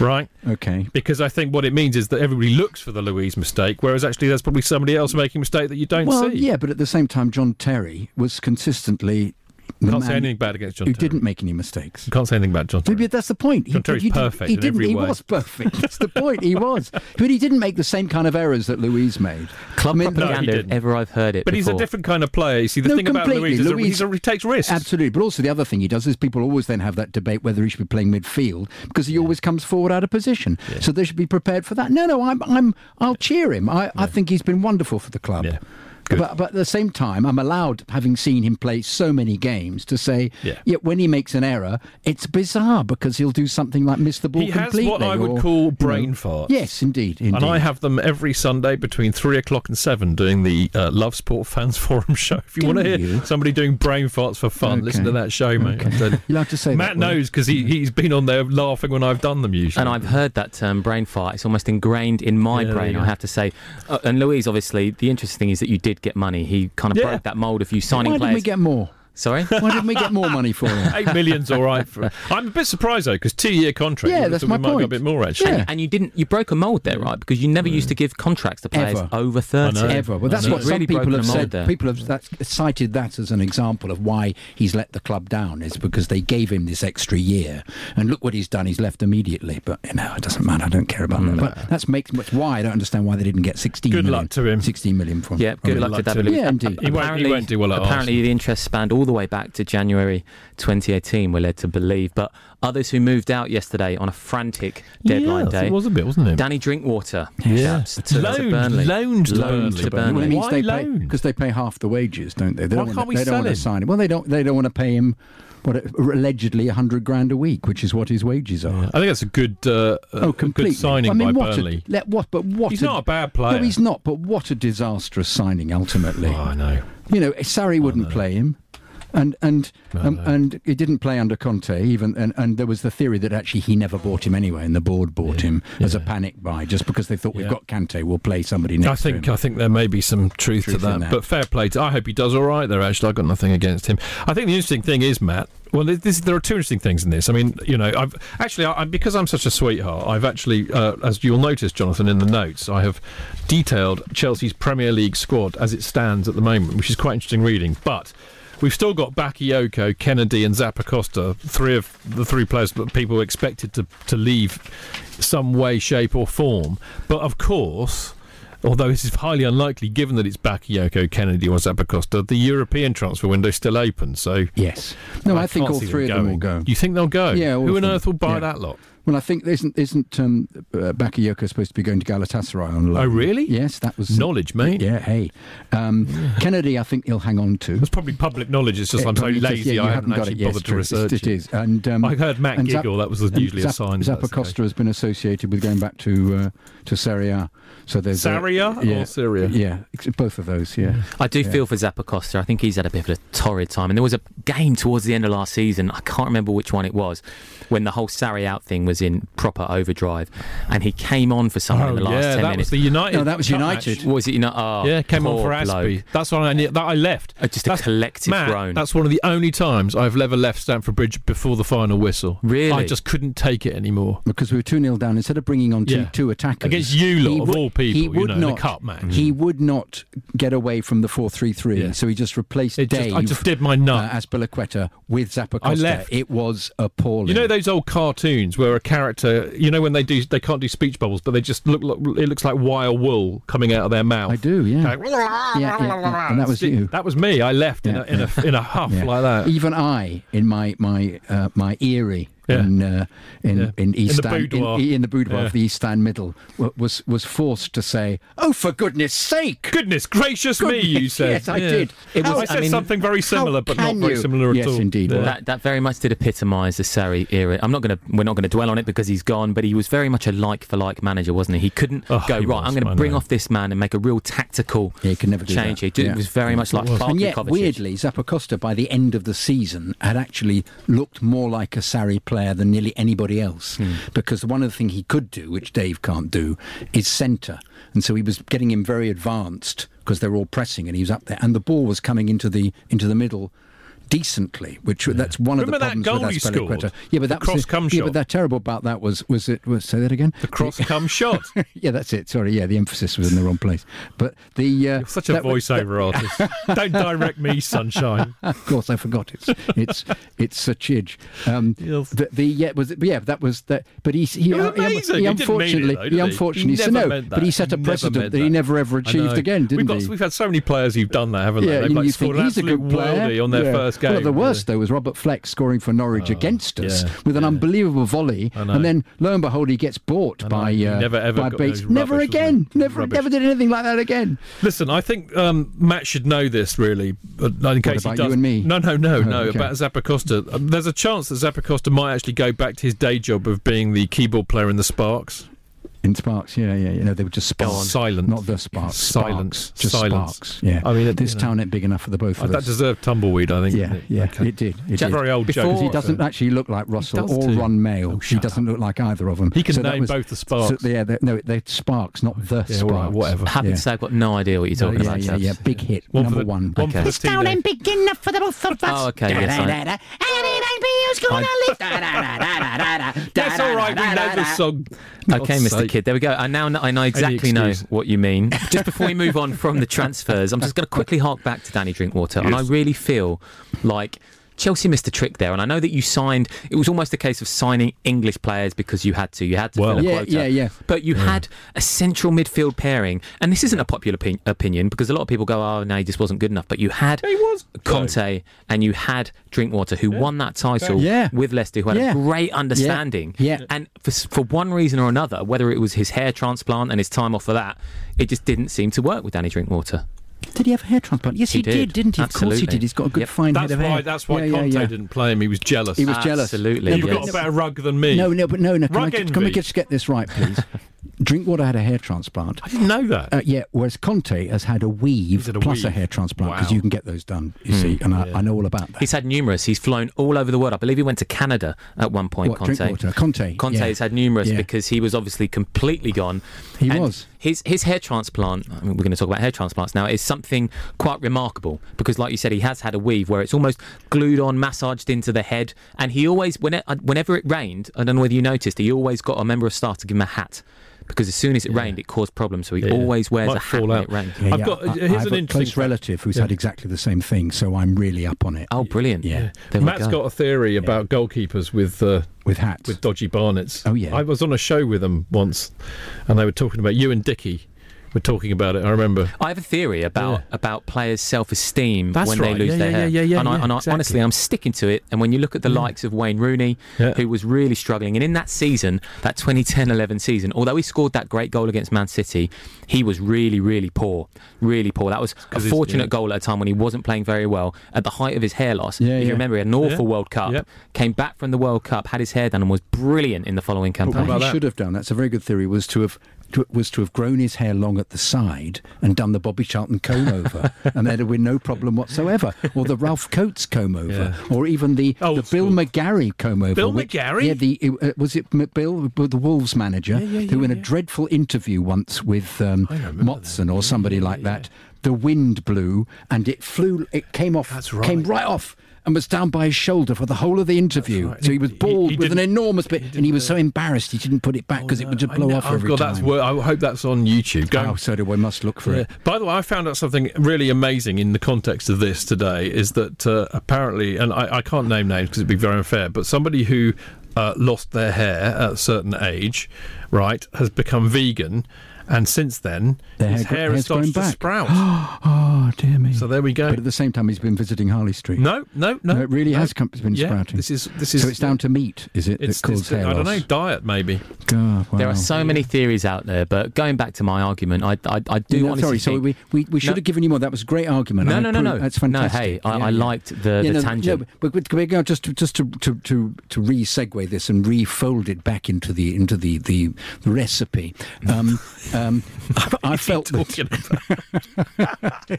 right? okay. Because I think what it means is that everybody looks for the Luiz mistake, whereas actually there's probably somebody else making a mistake that you don't Well, see. yeah, but at the same time, John Terry was consistently the Can't man say anything bad against John who Terry. didn't make any mistakes. You can't say anything about John. Terry. Maybe that's the point. John Terry's he didn't- perfect He in didn't. every he way. was perfect. That's the point. He was, but he didn't make the same kind of errors that Luiz made. Club I mean, propaganda, if didn't. ever I've heard it. But he's a different kind of player. You see, the No, thing about completely. Luiz is Luiz- a, he takes risks. Absolutely, but also the other thing he does is people always then have that debate whether he should be playing midfield because he always comes forward out of position. So they should be prepared for that. No, no, I'm, I'm, I'll cheer him. I, I think he's been wonderful for the club. Yeah. Good. But, but at the same time, I'm allowed, having seen him play so many games, to say, Yeah. when he makes an error, it's bizarre because he'll do something like miss the ball He has completely. what I would or, call you know. brain farts. Yes, indeed, indeed. And I have them every Sunday between three o'clock and seven doing the uh, Love Sport Fans Forum show. If you Do want to hear you? somebody doing brain farts for fun, listen to that show, mate. I'm you. You'll have to say Matt that knows because he, he's been on there laughing when I've done them usually. And I've heard that term brain fart. It's almost ingrained in my Yeah, brain, you I have to say. Uh, and Luiz, obviously, the interesting thing is that you did get money. He kind of Yeah. broke that mould of you signing Why players. didn't we get more? Sorry? Why didn't we get more money for him? Eight million's all right. For, I'm a bit surprised though because two-year contract. Yeah, that's my we might have a bit more actually. Yeah. And you didn't. You broke a mould there, right? Because you never mm. used to give contracts to players Ever. over thirty. ever. Well, that's I know. what some Really people have said. there. People have that's, cited that as an example of why he's let the club down. Is because they gave him this extra year, and look what he's done. He's left immediately. But you know, it doesn't matter. I don't care about that. Mm. But that's makes that's why I don't understand why they didn't get sixteen. Good million- luck to him. Sixteen million from. Yeah, from good him. luck to luck to David him. Yeah, indeed. He won't- he won't do well at apparently Arsenal. the interest spanned all the way back to January 2018. We're led to believe, but others who moved out yesterday on a frantic deadline yeah, day. It was a bit, wasn't it? Danny Drinkwater, Yeah. chaps, to, to Burnley, loaned Loaned to But Well, Burnley. Why they pay loan? because they pay half the wages, don't they? They Why don't can't wanna, we they don't want to sign him. Well, they don't. They don't want to pay him. What allegedly hundred grand a week, which is what his wages are. I think that's a good, uh, Oh, a completely. good signing I mean, by what Burnley. A, let, what? But what? He's a, not a bad player. No, he's not. But what a disastrous signing ultimately. Oh, I know. You know, Sarri wouldn't play him. And and um, no. and he didn't play under Conte even, and, and there was the theory that actually he never bought him anyway, and the board bought him as a panic buy just because they thought we've Yeah. got Kante, we'll play somebody next I think to him. I think there may be some truth, Truth to that, that. but fair play. To, I hope he does all right there. Actually, I've got nothing against him. I think the interesting thing is Matt. Well, this, there are two interesting things in this. I mean, you know, I've actually, I, I- because I'm such a sweetheart, I've actually, uh, as you'll notice, Jonathan, in the notes, I have detailed Chelsea's Premier League squad as it stands at the moment, which is quite interesting reading. But we've still got Bakayoko, Kenedy, and Zappacosta, three of the three players that people expected to to leave some way, shape, or form. But of course. Although this is highly unlikely, given that it's Bakayoko, Kenedy, or Zappacosta, the European transfer window is still open. So Yes. No, I, think all three of them will go. You think they'll go? Yeah, Who on earth will buy Yeah. that lot? Well, I think isn't isn't um, uh, Bakayoko supposed to be going to Galatasaray on loan? Oh, really? Yes, that was Knowledge, mate. Yeah, hey, um, Kenedy, I think he'll hang on to. It's probably public knowledge. It's just It I'm so probably just- lazy. yeah, you I haven't got actually it. Yes, bothered to research it. It is, and um, I heard Matt and Zap- that was and usually a Zap- sign. that that's the Zappacosta case. has been associated with going back to uh, to Serie A. So there's a- yeah, or Syria? Yeah, ex- both of those. Yeah, I do Yeah. feel for Zappacosta. I think he's had a bit of a torrid time. And there was a game towards the end of last season. I can't remember which one it was, when the whole Sarri out thing was in proper overdrive, and he came on for someone Oh, in the last yeah, ten that minutes. was the United. No, that was United. match. Was it? You know, oh, yeah, came on for Aspie. bloke. That's when I knew, that I left. Uh, just a That's- collective Matt, groan. That's one of the only times I've ever left Stamford Bridge before the final whistle. Really? I just couldn't take it anymore. because we were two 0 down. Instead of bringing on two, Yeah. two attackers Against you lot, of would- all people, he you would know, in a not, cup match. He would not get away from the four three three. Yeah. So he just replaced It just- I just did my uh, nut. Azpilicueta with Zappacosta. I left. It was appalling. You know those old cartoons where a character, you know, when they do, they can't do speech bubbles, but they just look. like It looks like wire wool coming out of their mouth. I do, yeah. Like, yeah, yeah, yeah. And that was you. That was me. I left in, Yeah, a, in, a, in a huff Yeah. like that. Even I, in my my uh, my eerie Yeah. in uh, in Yeah. in East In the Stand, boudoir. in, in the boudoir Yeah. of the East Stand Middle, was was forced to say, "Oh, for goodness' sake!" Goodness gracious me, you said. yes, I Yeah. did. It I said I mean, something very similar, but not can very you? similar at Yes, all. indeed. Yeah. That, that very much did epitomise the Sarri era. I'm not going to. We're not going to dwell on it because he's gone. But he was very much a like for like manager, wasn't he? He couldn't Oh, go he right. was, I'm going to bring know. off this man and make a real tactical Yeah, he could never do change. that. He Yeah. it was very much like And yet, Kovacic. weirdly, Zappacosta by the end of the season had actually looked more like a Sarri player than nearly anybody else. Hmm. Because one of the things he could do, which Dave can't do, is centre. And so he was getting him very advanced because they were all pressing and he was up there. And the ball was coming into the into the middle decently, which that's one Remember of the problems with Azpilicueta. Yeah, but The that was cross-come Yeah, shot. but that terrible about that was was it was say that again? The cross come shot. yeah, that's it. Sorry, yeah, the emphasis was in the wrong place. But the uh, such a voiceover artist. Don't direct me, sunshine. of course, I forgot it's it's it's a chidge. Um, Yes. the, the yeah was it, yeah that was that. But he he, was he, he He unfortunately though, he unfortunately so no, but he set a precedent that he never ever achieved again, didn't we've got, he? We've had so many players who've done that, haven't yeah, they? They've like scored an he's a absolute good player worldie on their Yeah. First game. Well, the worst Yeah. though was Robert Fleck scoring for Norwich against us yeah, with an yeah. unbelievable volley, and then lo and behold, he gets bought by uh, never, ever by got Bates. those Never again. Never Rubbish. never did anything like that again. Listen, I think um, Matt should know this really. But in case about he does, you and me? No, no, no, Oh, no. okay. About Zappacosta, um, there's a chance that Zappacosta might actually go back to his day job of being the keyboard player in the Sparks. In Sparks, yeah, yeah, you know, they were just Go Sparks. on. Silent. Not the Sparks. Silence. Sparks. Just Silence. Sparks. Yeah. I mean, it- this you know. town ain't big enough for the both of oh, that us. That deserved tumbleweed, I think. yeah, didn't it? yeah, Okay. it did. It It's a did. very old Before- joke. Because he isn't it? doesn't actually look like Russell does or too. Ron Mael. Oh, he doesn't look like either of them. He can So that name was- both the Sparks. So, yeah, they're, no, they're Sparks, not the Yeah, Sparks. all right, whatever. Happy Yeah. to say I've got no idea what you're talking yeah, about. yeah, chaps. yeah, big hit, One number the, one. One Okay. for the. Down ain't big enough for the both of us. Oh, okay, yes, I- And it ain't gonna live. That's all right. We know the song. Okay, Mr. Kydd. There we go. I now I know exactly know what you mean. Just before we move on from the transfers, I'm just going to quickly hark back to Danny Drinkwater, and I really feel like. Chelsea missed a trick there, and I know that you signed. It was almost a case of signing English players because you had to. You had to Well- fill a Yeah, quota. yeah, yeah. But you had a central midfield pairing, and this isn't a popular opin- opinion because a lot of people go, "Oh, no, he just wasn't good enough." But you had He was. Conte, and you had Drinkwater, who won that title Yeah. with Leicester, who had Yeah. a great understanding. Yeah. And for, for one reason or another, whether it was his hair transplant and his time off for that, it just didn't seem to work with Danny Drinkwater. Did he have a hair transplant? Yes, He he, did. didn't he? Of course he did. He's got a good Yep. fine That's head of hair. why. That's why yeah, yeah, Conte yeah. didn't play him. He was jealous. He was jealous. Absolutely. No, You've but- got a better rug than me. No, no, but no, no. Can, I, can we just get this right, please? Drinkwater had a hair transplant. I didn't know that. Uh, yeah, whereas Conte has had a weave had a plus a hair transplant because Wow. you can get those done. You see, and I, I know all about that. He's had numerous. He's flown all over the world. I believe he went to Canada at one point. What, Conte. Drinkwater? Conte, Conte yeah. has had numerous Yeah. because he was obviously completely gone. He And was. His his hair transplant. I mean, we're going to talk about hair transplants now. Is something quite remarkable because, like you said, he has had a weave where it's almost glued on, massaged into the head, and he always, when it, whenever it rained, I don't know whether you noticed, he always got a member of staff to give him a hat. Because as soon as it rained, it caused problems. So he Yeah. always wears Might a hat fall when out. it rains. Yeah, I've yeah, got- I, here's I an have a interesting close fact. relative who's Yeah. had exactly the same thing, so I'm really up on it. Oh, brilliant! Yeah. There we Matt's go. got a theory about goalkeepers with uh, with hats. with dodgy barnets. Oh, yeah. I was on a show with them once, and they were talking about you and Dicky were talking about it. I remember. I have a theory about Yeah. about players' self-esteem That's when right. they lose Yeah, their yeah, hair. yeah, yeah, and I, yeah, and I, honestly, I'm sticking to it. And when you look at the likes of Wayne Rooney, Yeah. who was really struggling, and in that season, that 2010-11 season, although he scored that great goal against Man City, he was really, really poor, really poor. That was a fortunate yeah. goal at a time when he wasn't playing very well at the height of his hair loss. Yeah, if you remember, he had an awful Yeah. World Cup, Yep. came back from the World Cup, had his hair done, and was brilliant in the following But campaign. what about he should have done, that's a very good theory, was to have to, was to have grown his hair long at the side and done the Bobby Charlton comb over, and there'd have been no problem whatsoever. Or the Ralph Coates comb over, Yeah. or even the, Old the Bill school. McGarry comb over. Bill which- McGarry? Yeah, the uh, was it Bill, the Wolves manager, who in a dreadful interview once with um, Motson or somebody like that, the wind blew and it flew, it came off, That's came right. right off. And was down by his shoulder for the whole of the interview. right. So he was bald he with an enormous bit, he and he was so embarrassed he didn't put it back because it would just blow off oh, every God, time. That's, wor- I hope that's on YouTube. Go. Oh, so do we must look for Yeah. it. By the way, I found out something really amazing in the context of this today is that uh, apparently, and I, I can't name names because it'd be very unfair, but somebody who uh, lost their hair at a certain age, right, has become vegan, and since then Their his hair- hair has hair's started to back. sprout. Oh dear me! so there we go. but at the same time, he's been visiting Harley Street. No, no, no. No, it really no. has come, been yeah, sprouting. This is this is. so it's down to meat, is it? It's, that causes it's- hair I don't know diet maybe. God, There are so many theories out there, but going back to my argument, I, I, I do No, honestly sorry, so think- we, we, we should No. have given you more. That was a great argument. No, I no, no, no. That's fantastic. No, hey, I- Yeah, I liked the- Yeah, the no, tangent. No, but, but, but, but just to just to to to, to re-segue this and refold it back into the into the the, the recipe. Um, um, I felt that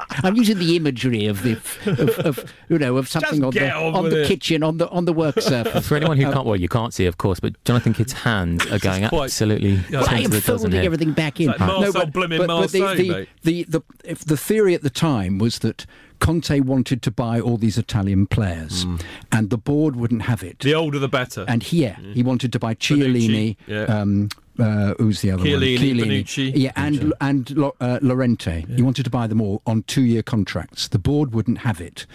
I'm using the imagery of the of, of you know of something on the on on the it. kitchen on the on the work surface. For anyone who can't, well, you can't see, of course, but Jonathan Kydd's hands are going quite- absolutely Yeah, ten I am the folding everything back in. It's like Marcel Blimmin' the, Marseille, the, mate. the, the, if the theory at the time was that Conte wanted to buy all these Italian players, Hmm. and the board wouldn't have it. The older the better. and here he wanted to buy Chiellini. Yeah. Um, uh, who's the other Chiellini, one? Bonucci. Yeah, and and Lo- uh, Lorente. He wanted to buy them all on two-year contracts. The board wouldn't have it,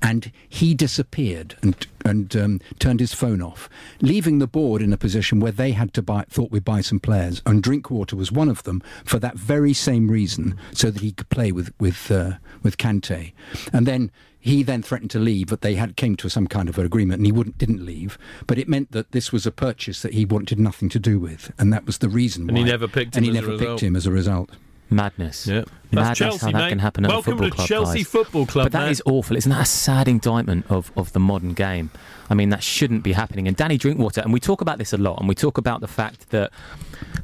and he disappeared and and um, turned his phone off, leaving the board in a position where they had to buy thought we'd buy some players, and Drinkwater was one of them for that very same reason, so that he could play with with uh, with Kante, and then he then threatened to leave, but they had came to some kind of an agreement, and he wouldn't didn't leave. But it meant that this was a purchase that he wanted nothing to do with, and that was the reason. And he never picked him. and he never picked him as a result. Madness. Yeah. Madness That's Chelsea, how that mate. can happen at Welcome a football to club. Chelsea guys. Football Club, But that mate. is awful. Isn't that a sad indictment of, of the modern game? I mean, that shouldn't be happening. And Danny Drinkwater, and we talk about this a lot, and we talk about the fact that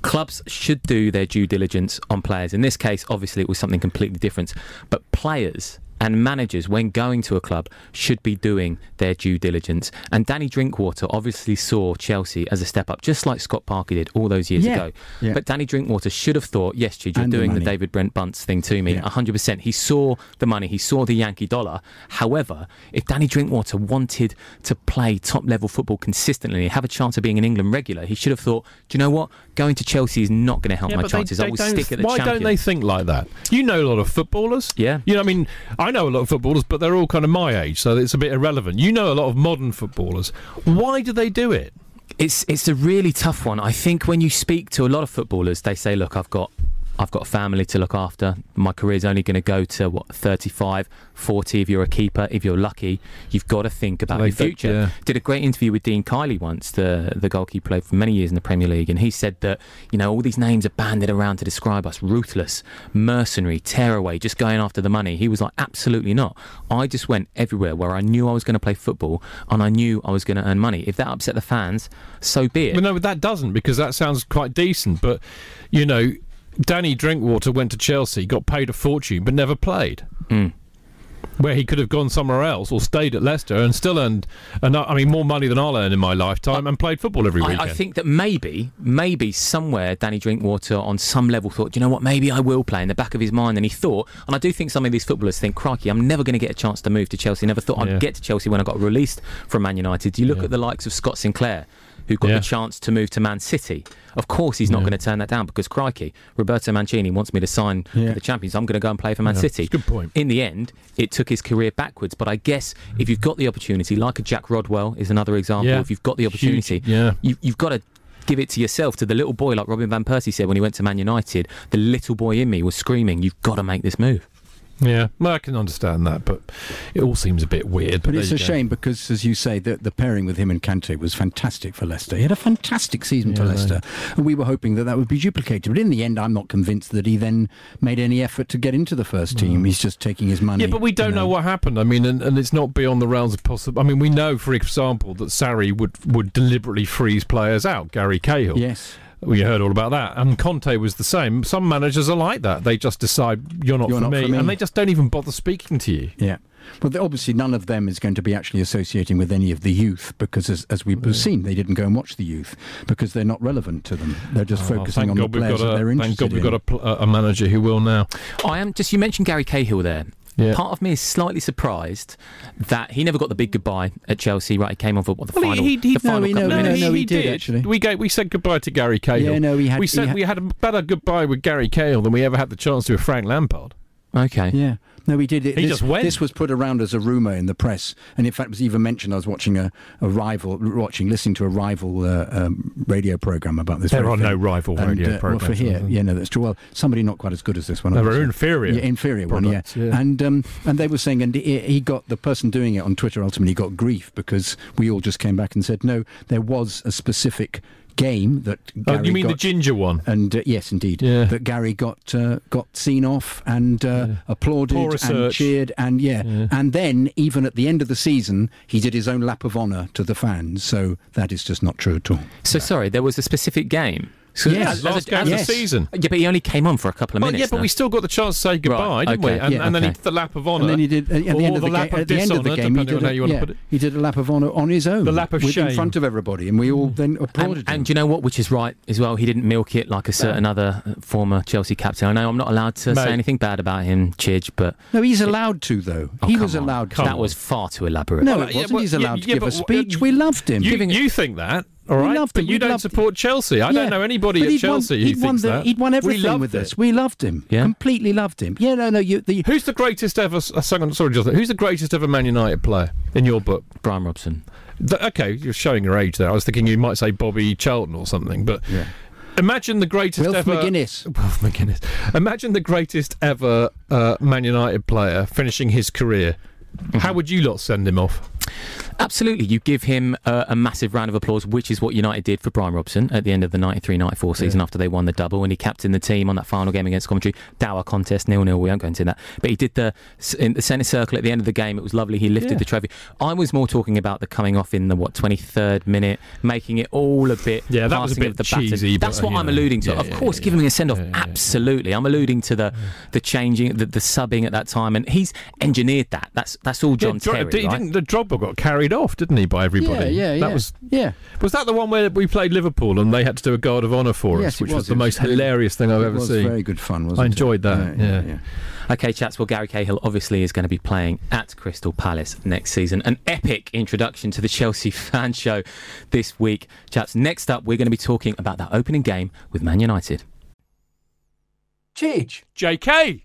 clubs should do their due diligence on players. In this case, obviously, it was something completely different. But players and managers, when going to a club, should be doing their due diligence. And Danny Drinkwater obviously saw Chelsea as a step up, just like Scott Parker did all those years Yeah, ago. yeah. But Danny Drinkwater should have thought, yes, Chid, you're And doing the money. David Brent Bunce thing to me, Yeah. 100%. He saw the money, he saw the Yankee dollar. However, if Danny Drinkwater wanted to play top level football consistently, have a chance of being an England regular, he should have thought, do you know what? Going to Chelsea is not going to help Yeah, my but they- chances. they I will stick at the Why champion. don't they think like that? You know a lot of footballers. Yeah. You know, I mean, I know a lot of footballers, but they're all kind of my age, so it's a bit irrelevant. You know a lot of modern footballers. Why do they do it? It's it's a really tough one. I think when you speak to a lot of footballers, they say, "Look, I've got I've got a family to look after. My career's only going to go to what 35, 40 if you're a keeper. If you're lucky, you've got to think about they your future. yeah. Did a great interview with Dean Kiely once, the the goalkeeper played for many years in the Premier League, and he said that you know all these names are banded around to describe us: ruthless, mercenary, tearaway, just going after the money. He was like, absolutely not. I just went everywhere where I knew I was going to play football and I knew I was going to earn money. If that upset the fans, so be it. But no, but that doesn't because that sounds quite decent. But you know, Danny Drinkwater went to Chelsea, got paid a fortune, but never played. Mm. Where he could have gone somewhere else or stayed at Leicester and still earned, and I mean, more money than I'll earn in my lifetime, and played football every weekend. I, I think that maybe, maybe somewhere Danny Drinkwater on some level thought, "Do you know what, maybe I will play in the back of his mind. And he thought, and I do think some of these footballers think, crikey, I'm never going to get a chance to move to Chelsea. Never thought Yeah. I'd get to Chelsea when I got released from Man United. Do you look Yeah. at the likes of Scott Sinclair, who got Yeah. the chance to move to Man City. Of course, he's not Yeah. going to turn that down because, crikey, Roberto Mancini wants me to sign Yeah. for the Champions. I'm going to go and play for Man City. good point. In the end, it took his career backwards. But I guess if you've got the opportunity, like a Jack Rodwell is another example, if you've got the Huge, opportunity, yeah. you, you've got to give it to yourself, to the little boy, like Robin Van Persie said when he went to Man United. The little boy in me was screaming, "You've got to make this move." Yeah, well, I can understand that, but it all seems a bit weird. But there it's a go. shame because, as you say, the, the pairing with him and Kante was fantastic for Leicester. He had a fantastic season for Yeah, Leicester, and we were hoping that that would be duplicated. But in the end, I'm not convinced that he then made any effort to get into the first mm. team. He's just taking his money. Yeah, but we don't you know. what happened. I mean, and, and it's not beyond the realms of possible. I mean, we know, for example, that Sarri would, would deliberately freeze players out. Gary Cahill. Yes. We heard all about that. And Conte was the same. Some managers are like that. They just decide, you're not, You're for, not me, for me. And they just don't even bother speaking to you. Yeah. Well, obviously, none of them is going to be actually associating with any of the youth because, as, as we've seen, they didn't go and watch the youth because they're not relevant to them. They're just Oh, focusing on God the we've players got that a, they're interested in. Thank God we've in. got a, pl- a a manager who will now. I am just. You mentioned Gary Cahill there. Yeah. Part of me is slightly surprised that he never got the big goodbye at Chelsea. Right, he came on for what the Well, final, he, he, the final no, couple no, of no, minutes. no, he did, actually. We gave, we said goodbye to Gary Cahill. Yeah, no, he had- We said had- we had a better goodbye with Gary Cahill than we ever had the chance to with Frank Lampard. Okay. Yeah. No, we did. It, He this, just went. This was put around as a rumor in the press, and in fact, was even mentioned. I was watching a, a rival, watching, listening to a rival uh, um, radio program about this. There are no thing. rival And, radio uh, Well, for here, yeah, no, that's true. Well, somebody not quite as good as this one. No, they're inferior Yeah, inferior one, yeah. yeah. And um, and they were saying, and he, he got the person doing it on Twitter ultimately got grief because we all just came back and said, no, there was a specific game that. Oh, Gary you mean the ginger one? and uh, yes, indeed, Yeah. that Gary got uh, got seen off and uh, Yeah. applauded Poor and research. cheered, and yeah. Yeah. and then even at the end of the season, he did his own lap of honour to the fans. So that is just not true at all. So sorry, there was a specific game. So Yes. as- as Last a- game of a- the season. Yeah, but he only came on for a couple of Well, minutes. yeah, but though. we still got the chance to say goodbye, didn't we? And, Yeah, and then he did the lap of honour. And then he did at the end of the, lap game. of At the end of the game, he did, a, want yeah, to put it. he did a lap of honour on his own. The lap of with, in front of everybody, and we all then And, applauded him. and you know what? Which is right as well. He didn't milk it like a certain other uh, former Chelsea captain. I know I'm not allowed to Mate. say anything bad about him, Chidge, but no, he's allowed to though. Oh, he was allowed to. That was far too elaborate. No, it wasn't. he's allowed to give a speech. uh, we loved him. You, Giving it- you think that, all We right? loved but him. you We don't loved him. support Chelsea. I don't know anybody But at he'd won- Chelsea who he'd won thinks the- that. He'd won everything with it. us. We loved him. Yeah. Completely loved him. Yeah, no, no. You, the, Who's the greatest ever? Uh, sorry, sorry, Jonathan. Who's the greatest ever Man United player in your book? Brian Robson. Th- okay, you're showing your age there. I was thinking you might say Bobby Charlton or something, but Yeah. imagine the greatest Wilf ever. McGuinness. Wilf McGuinness. Imagine the greatest ever uh, Man United player finishing his career. Mm-hmm. How would you lot send him off? Absolutely. You give him uh, a massive round of applause, which is what United did for Brian Robson at the end of the 93 94 season after they won the double. And he captained the team on that final game against Coventry. Dower contest, nil nil. We won't going into that. But he did the in the centre circle at the end of the game. It was lovely. He lifted Yeah. the trophy. I was more talking about the coming off in the, what, 23rd minute, making it all a bit. Yeah, that was a bit of the baton. cheesy, but, That's what I'm know, alluding to. yeah, of yeah, course, yeah, giving him a send off. yeah, yeah, yeah. Absolutely. I'm alluding to the the changing, the, the subbing at that time. And he's engineered that. That's that's all John yeah, Terry. d- right? didn't, the Drogba got carried off, didn't he, by everybody? Yeah, yeah, That yeah. was yeah. was that the one where we played Liverpool and they had to do a guard of honour for Yes, us, it which was, was. the It was most very- hilarious thing I've It ever was seen. very good fun, wasn't it? I it? enjoyed that, yeah. yeah. Okay, chaps. Well, Gary Cahill obviously is going to be playing at Crystal Palace next season. An epic introduction to the Chelsea fan show this week, chaps. Next up, we're going to be talking about that opening game with Man United. Chidge. JK.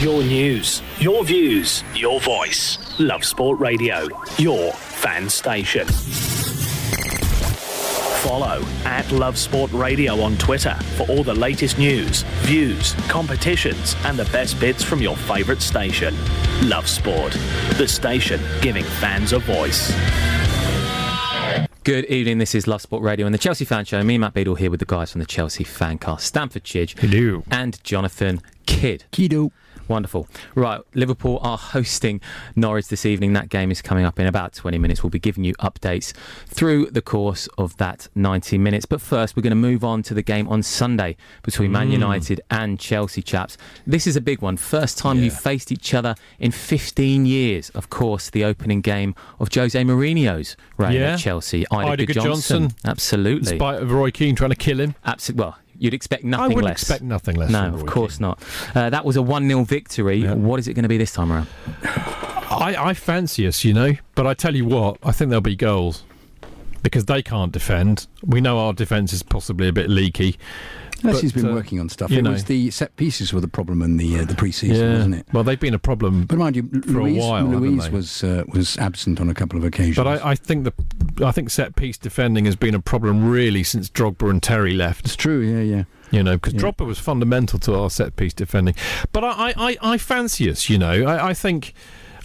Your news, your views, your voice. Love Sport Radio, your fan station. Follow at Love Sport Radio on Twitter for all the latest news, views, competitions, and the best bits from your favourite station. Love Sport, the station giving fans a voice. Good evening. This is Love Sport Radio and the Chelsea Fan Show. Me, Matt Beadle, here with the guys from the Chelsea Fancast, Stamford Chidge, Hello. and Jonathan Kydd. Kido. Wonderful. Right, Liverpool are hosting Norwich this evening. That game is coming up in about 20 minutes. We'll be giving you updates through the course of that 90 minutes. But first, we're going to move on to the game on Sunday between Man mm. United and Chelsea, chaps. This is a big one. First time you've faced each other in 15 years. Of course, the opening game of Jose Mourinho's reign Yeah. at Chelsea. Eidur Gudjohnsen. Absolutely. In spite of Roy Keane trying to kill him. Absolutely. Well, you'd expect I nothing wouldn't less. expect nothing less. no, of course not. Uh, that was a 1 0 victory. Yeah. What is it going to be this time around? I, I fancy us, you know, but I tell you what, I think there'll be goals because they can't defend. We know our defence is possibly a bit leaky. Unless he's But, been uh, working on stuff. It know. was the set pieces were the problem in the uh, the pre-season, wasn't it? Well, they've been a problem. But mind you, For a Luiz, while, Luiz was uh, was absent on a couple of occasions. But I, I think the I think set piece defending has been a problem really since Drogba and Terry left. it's true, yeah, yeah. You know, because Yeah. Drogba was fundamental to our set piece defending. But I, I, I, I fancy us. You know, I, I think.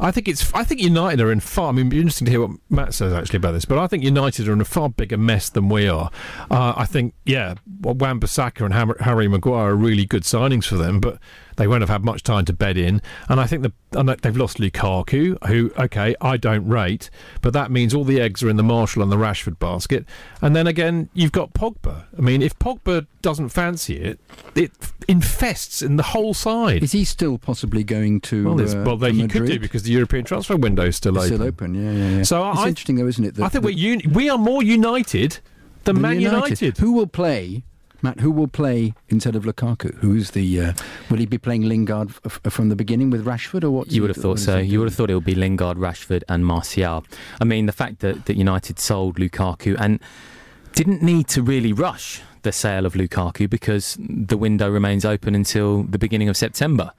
I think it's. I think United are in far. I mean, it'd be interesting to hear what Matt says actually about this. But I think United are in a far bigger mess than we are. Uh, I think, yeah, Wan-Bissaka and Harry Maguire are really good signings for them, but they won't have had much time to bed in. And I think the, and they've lost Lukaku, who, okay, I don't rate, but that means all the eggs are in the Marshall and the Rashford basket. And then again, you've got Pogba. I mean, if Pogba doesn't fancy it, it infests in the whole side. Is he still possibly going to? Well, uh, well, they, he could do because the European transfer window is still It's open. still open. Yeah, yeah, yeah. So it's I- interesting, though, isn't it? that- I think we're uni- we are more united than than Man United. Who will play? Matt, who will play instead of Lukaku? Who's the? Uh, will he be playing Lingard f- from the beginning with Rashford, or what? You would have thought so. You would have thought it would be Lingard, Rashford, and Martial. I mean, the fact that, that United sold Lukaku and didn't need to really rush the sale of Lukaku because the window remains open until the beginning of September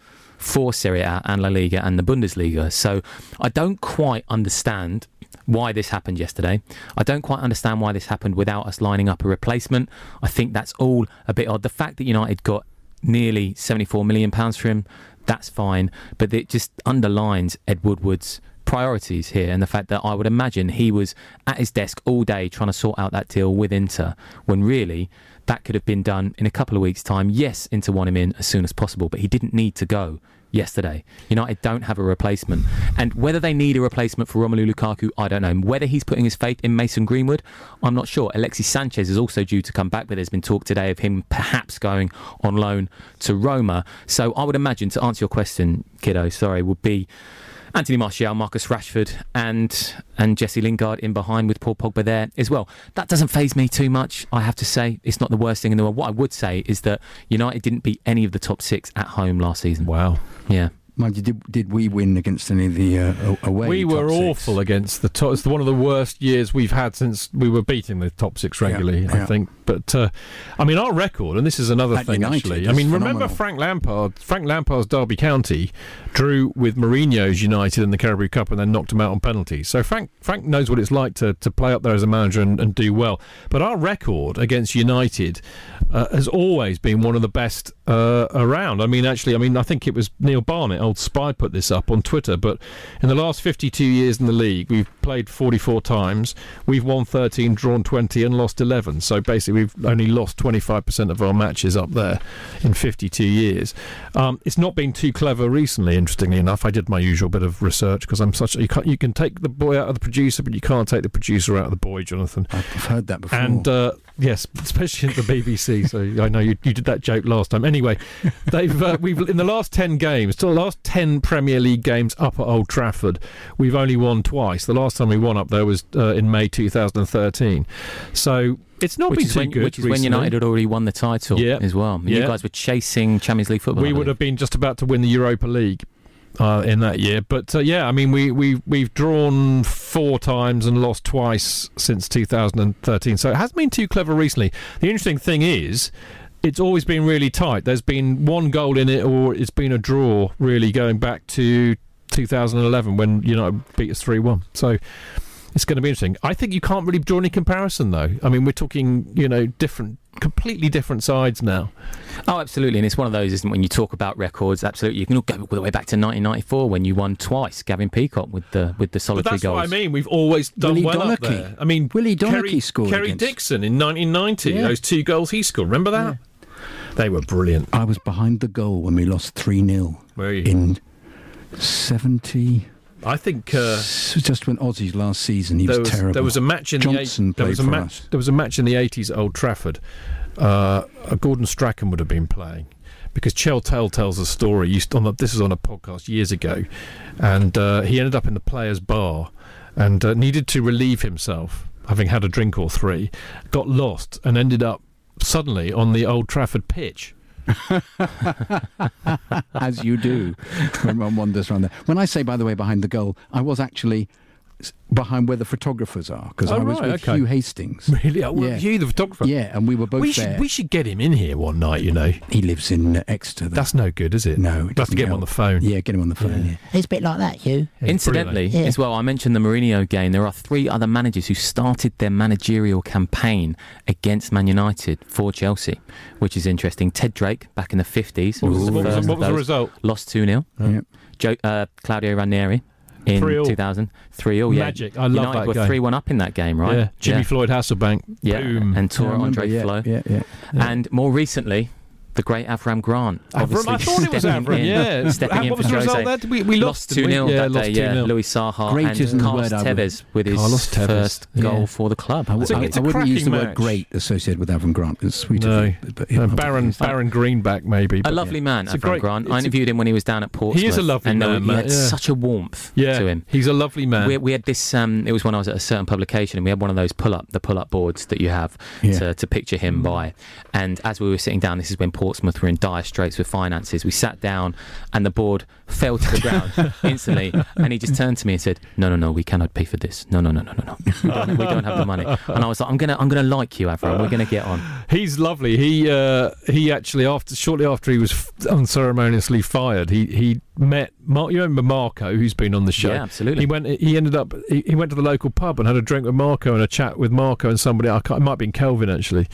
for Serie A and La Liga and the Bundesliga. So I don't quite understand why this happened yesterday. I don't quite understand why this happened without us lining up a replacement. I think that's all a bit odd. The fact that United got nearly 74 million pounds for him, that's fine, but it just underlines Ed Woodward's priorities here and the fact that I would imagine he was at his desk all day trying to sort out that deal with Inter when really that could have been done in a couple of weeks time. Yes, Inter want him in as soon as possible, but he didn't need to go yesterday. United don't have a replacement. And whether they need a replacement for Romelu Lukaku, I don't know. Whether he's putting his faith in Mason Greenwood, I'm not sure. Alexis Sanchez is also due to come back, but there's been talk today of him perhaps going on loan to Roma. So I would imagine, to answer your question, kiddo, sorry, would be Anthony Martial, Marcus Rashford, and and Jesse Lingard in behind with Paul Pogba there as well. That doesn't phase me too much. I have to say, it's not the worst thing in the world. What I would say is that United didn't beat any of the top six at home last season. Wow. Yeah. Mind you, did, did we win against any of the uh, away? we were awful against the top. It's one of the worst years we've had since we were beating the top six regularly. yeah. I think, but uh, I mean, our record, and this is another At thing United actually. I mean, remember. Frank Lampard? Frank Lampard's Derby County drew with Mourinho's United in the Carabao Cup and then knocked them out on penalties. So Frank Frank knows what it's like to, to play up there as a manager and, and do well. But our record against United uh, has always been one of the best uh, around. I mean, actually, I mean, I think it was Neil Barnett, old spy, put this up on Twitter. But in the last 52 years in the league, we've played 44 times. We've won 13, drawn 20, and lost 11. So basically, we've only lost 25% of our matches up there in 52 years. Um, it's not been too clever recently. Interestingly enough, I did my usual bit of research because I'm such. You, can't, you can take the boy out of the producer, but you can't take the producer out of the boy, Jonathan. I've heard that before. And uh, yes, especially at the BBC. So I know you, you did that joke last time. Anyway, they've uh, we've in the last ten games, still the last ten Premier League games up at Old Trafford, we've only won twice. The last time we won up there was uh, in May 2013. So it's not which been too when, good. which is when. United had already won the title Yeah. as well. You guys were chasing Champions League football. we would have been just about to win the Europa League. Uh, in that year, but uh, yeah, I mean, we we we've drawn four times and lost twice since 2013, so it hasn't been too clever recently. The interesting thing is, it's always been really tight. There's been one goal in it, or it's been a draw, really going back to 2011 when United beat us 3-1. So it's going to be interesting. I think you can't really draw any comparison, though. I mean, we're talking, you know, different, completely different sides now. Oh, absolutely, and it's one of those, isn't it? When you talk about records, absolutely, you can all go all the way back to 1994 when you won twice, Gavin Peacock with the with the But solitary that's goals. what I mean. We've always done Willie well up there. I mean, Willie Donachie Kerry, scored Kerry against- Dixon in 1990. Yeah. Those two goals he scored. Remember that? They were brilliant. I was behind the goal when we lost 3 0 Were you? in 70. I think uh, just when Aussie's last season, he was, was terrible. there was a match in Johnson the eight, there was a match us. there was a match in the 80s at Old Trafford. Uh, uh, Gordon Strachan would have been playing because Cheltel tells a story. Used on the, this was on a podcast years ago, and uh, he ended up in the players' bar and uh, needed to relieve himself, having had a drink or three. Got lost and ended up suddenly on the Old Trafford pitch. as you do when one wanders around there. When I say, by the way, behind the goal, I was actually behind where the photographers are because Oh, I was right, with okay. Hugh Hastings. Really? Oh, well, Yeah. Hugh, the photographer. Yeah, and we were both we there. should we should get him in here one night. You know, he lives in uh, Exeter. though. that's no good, is it? no, it we have to doesn't get him on the phone. Yeah, get him on the phone. Yeah. He's a bit like that, Hugh. Yeah, Incidentally, Yeah. as well, I mentioned the Mourinho game. There are three other managers who started their managerial campaign against Man United for Chelsea, which is interesting. Ted Drake back in the 50s. What was, was the- the what was, the- what was the result? Lost 2 0. Yeah. Joe, uh, Claudio Ranieri in 3-0. 2000. 3 0, yeah. Magic. I love United that were game. 3 1 up in that game, right? Yeah, Jimmy Floyd Hasselbaink. Yeah, Boom. and Yeah, Tore remember, Andre yeah, Flo. Yeah, yeah. And more recently, the great Avram Grant. Avram, obviously I thought it was stepping Avram. in, Yeah, stepping How- in what for was the Jose. result there? We, we lost, lost 2 we? 0 yeah, that lost day, 2 yeah. 0 Louis Saha Great and Carlos word I would- Tevez with his Carlos Tevez, first yeah. goal for the club. I, It's a- I- it's wouldn't use the cracking word great associated with Avram Grant. It's sweet No. of you, but, but, yeah, Uh, Baron use that. Baron Greenback maybe. A but- lovely man, It's Avram great- Grant. I interviewed him when he was down at Portsmouth. He is a lovely and man, He had such a warmth to him. he's a lovely man. We, we had this. Um, it was when I was at a certain publication, and we had one of those pull-up, the pull-up boards that you have to, to picture him by. And as we were sitting down, this is when Portsmouth were in dire straits with finances. We sat down, and the board fell to the ground instantly. And he just turned to me and said, "No, no, no, we cannot pay for this. No, no, no, no, no, no. We don't, have the money." And I was like, "I'm gonna, I'm gonna like you, Avram. We're gonna get on." He's lovely. He uh, he actually after shortly after he was f- unceremoniously fired, he he met Mar- you remember Marco, who's been on the show. Yeah, absolutely. He went. He ended up. He, he went to the local pub and had a drink with Marco and a chat with Marco and somebody. I can't, it might have been Kelvin actually.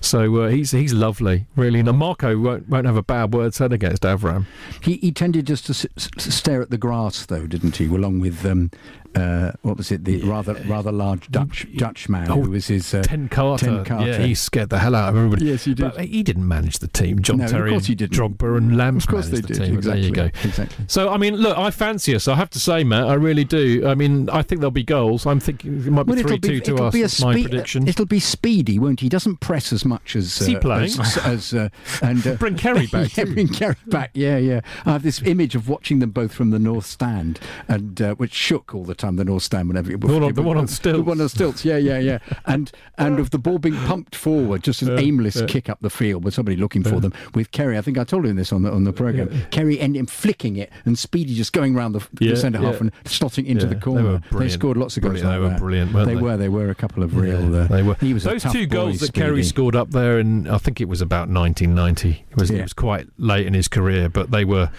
So uh, he's he's lovely, really. And Marco won't won't have a bad word said against Avram. He, he tended just to s- s- stare at the grass, though, didn't he? Along with um, uh, what was it? The rather rather large Dutch Dutch man Oh, who was his uh, Ten Cate. Ten Cate. Yeah, he scared the hell out of everybody. Yes, he did. But he didn't manage the team. John No, of course he didn't. Drogba and Lambs Of course they the did, team. exactly, There you go. exactly. So, I mean, look, I fancy us. I have to say, Matt, I really do. I mean, I think there'll be goals. I'm thinking it might be Well, 3 be, 2 to us. be a That's my prediction. It'll be speedy, won't he? He doesn't press as much as he uh, playing? as, as uh, and uh, Bring Kerry back, yeah, bring Kerry back. Yeah, yeah. I have this image of watching them both from the north stand, and uh, which shook all the time. The north stand, whenever The one on- the one on the stilts. one on stilts. Yeah, yeah, yeah. And and of the ball being pumped forward, just an Yeah, aimless yeah. kick up the field with somebody looking for them. With Kerry, I think I told him this on the on the program. Kerry ending flicking it, and Speedy just going round the, Yeah, the centre half yeah. and slotting into Yeah, the they corner. were brilliant. scored lots of goals. Brilliant. They like were that. brilliant, weren't they, they? were. They were a couple of real. uh, they were. He was Those two goals that Kerry scored up there, and I think it was about 1990. It was, Yeah. it was quite late in his career, but they were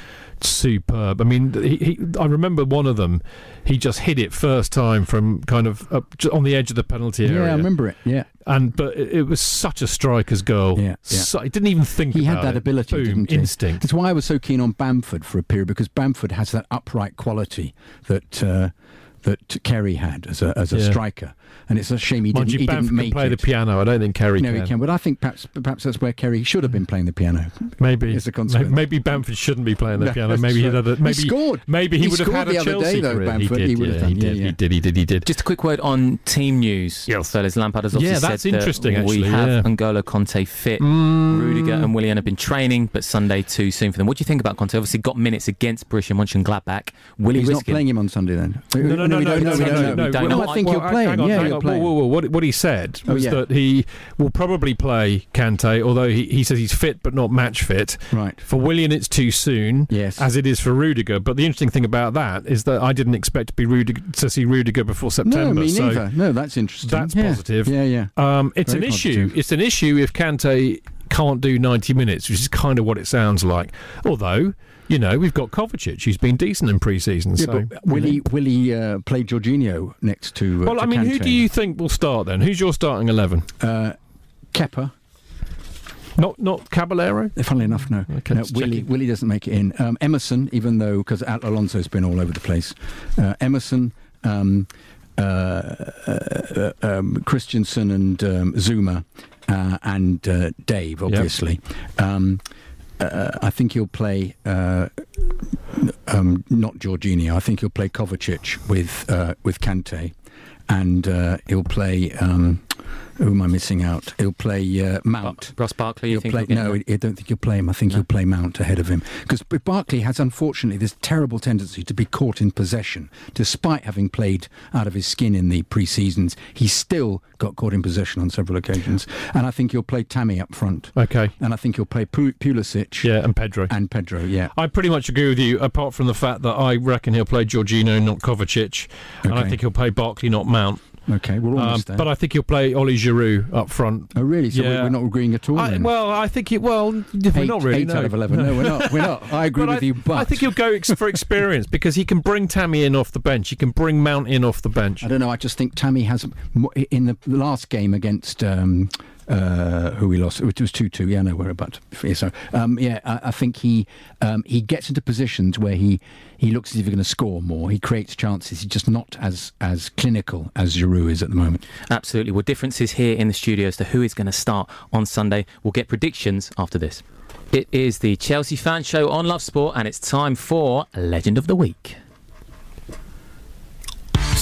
superb. I mean, he, he, I remember one of them. He just hit it first time from kind of up, on the edge of the penalty area. Yeah, I remember it. Yeah. And but it, it was such a striker's goal. Yeah, yeah. So, he didn't even think He had that it. ability, Boom, didn't he? instinct. That's why I was so keen on Bamford for a period because Bamford has that upright quality that uh, that Kerry had as a as a Yeah. striker, and it's a shame he Mind didn't. you, he Bamford didn't can make play it. the piano. I don't think Kerry no, can. he can, but I think perhaps perhaps that's where Kerry should have been playing the piano. Maybe As a consequence. Maybe Bamford shouldn't be playing the No, piano. Maybe he'd right. had a, He maybe scored. Maybe he, He would have scored had a the other Chelsea day, though, career. Bamford. He did. He would have done, he did. yeah. He did. He did. He did. Just a quick word on team news. Yes. fellas. Lampard has obviously Yeah, that's said that interesting, actually, we have yeah. N'Golo Kante fit. Mm. Rudiger and Willian have been training, but Sunday too soon for them. What do you think about Kante? Obviously got minutes against Borussia Mönchengladbach. Will he He's risk not playing him on Sunday then. No, no, no, no, no, no, don't no, know. We don't no. know. No, I think Well, he'll play him. Yeah, hang he'll on. Whoa, whoa, whoa. What, what he said Oh, was yeah. that he will probably play Kante, although he, he says he's fit but not match fit. Right. For Willian, it's too soon. Yes. As it is for Rudiger. But the interesting thing about that is that I didn't expect to be Rudiger, to see Rudiger before September. No, me so neither. No, that's interesting. That's yeah. positive. Yeah, yeah. Um, it's Very an issue. It's an issue if Kante can't do 90 minutes, which is kind of what it sounds like. Although, you know, we've got Kovacic, who's been decent in pre-season. Yeah, so but will he will he uh, play Jorginho next to? Uh, Well, to I mean, who do you think will start then? Who's your starting 11? Uh, Kepa. Not not Caballero. Funnily enough, no. Okay, no Willie, checking. Willie doesn't make it in. Um, Emerson, even though because Alonso's been all over the place. Uh, Emerson, um, uh, uh, um, Christensen, and um, Zouma, uh, and uh, Dave, obviously. Um, uh, I think he'll play uh, um, not Jorginho. I think he'll play Kovacic with uh, with Kante, and uh, he'll play. Um, who am I missing out? He'll play uh, Mount. Ross Barkley, you He'll think? play, will no. I don't think he'll play him. I think he'll play Mount ahead of him because Barkley has unfortunately this terrible tendency to be caught in possession. Despite having played out of his skin in the pre-seasons, he still got caught in possession on several occasions. And I think he'll play Tammy up front, Okay. and I think he'll play Pu- Pulisic Yeah, and Pedro. and Pedro. Yeah, I pretty much agree with you, apart from the fact that I reckon he'll play Jorginho, not Kovacic, and I think he'll play Barkley, not Mount. Okay, we're Um, there. but I think he'll play Oli Giroud up front. oh, really? So yeah. we're not agreeing at all. I, then? well, I think it. Well, we're not really. eight no. out of eleven. No, we're not. We're not. I agree with I, you, but I think he'll go ex- for experience because he can bring Tammy in off the bench. He can bring Mount in off the bench. I don't know. I just think Tammy has in the last game against um, uh, who we lost. It was two two. Yeah, no, we're about. To, um, yeah, I, I think he um, he gets into positions where he he looks as if he's going to score more. He creates chances. He's just not as as clinical as Giroud is at the moment. Absolutely. Well, differences here in the studio as to who is going to start on Sunday. We'll get predictions after this. It is the Chelsea Fan Show on Love Sport, and it's time for Legend of the Week.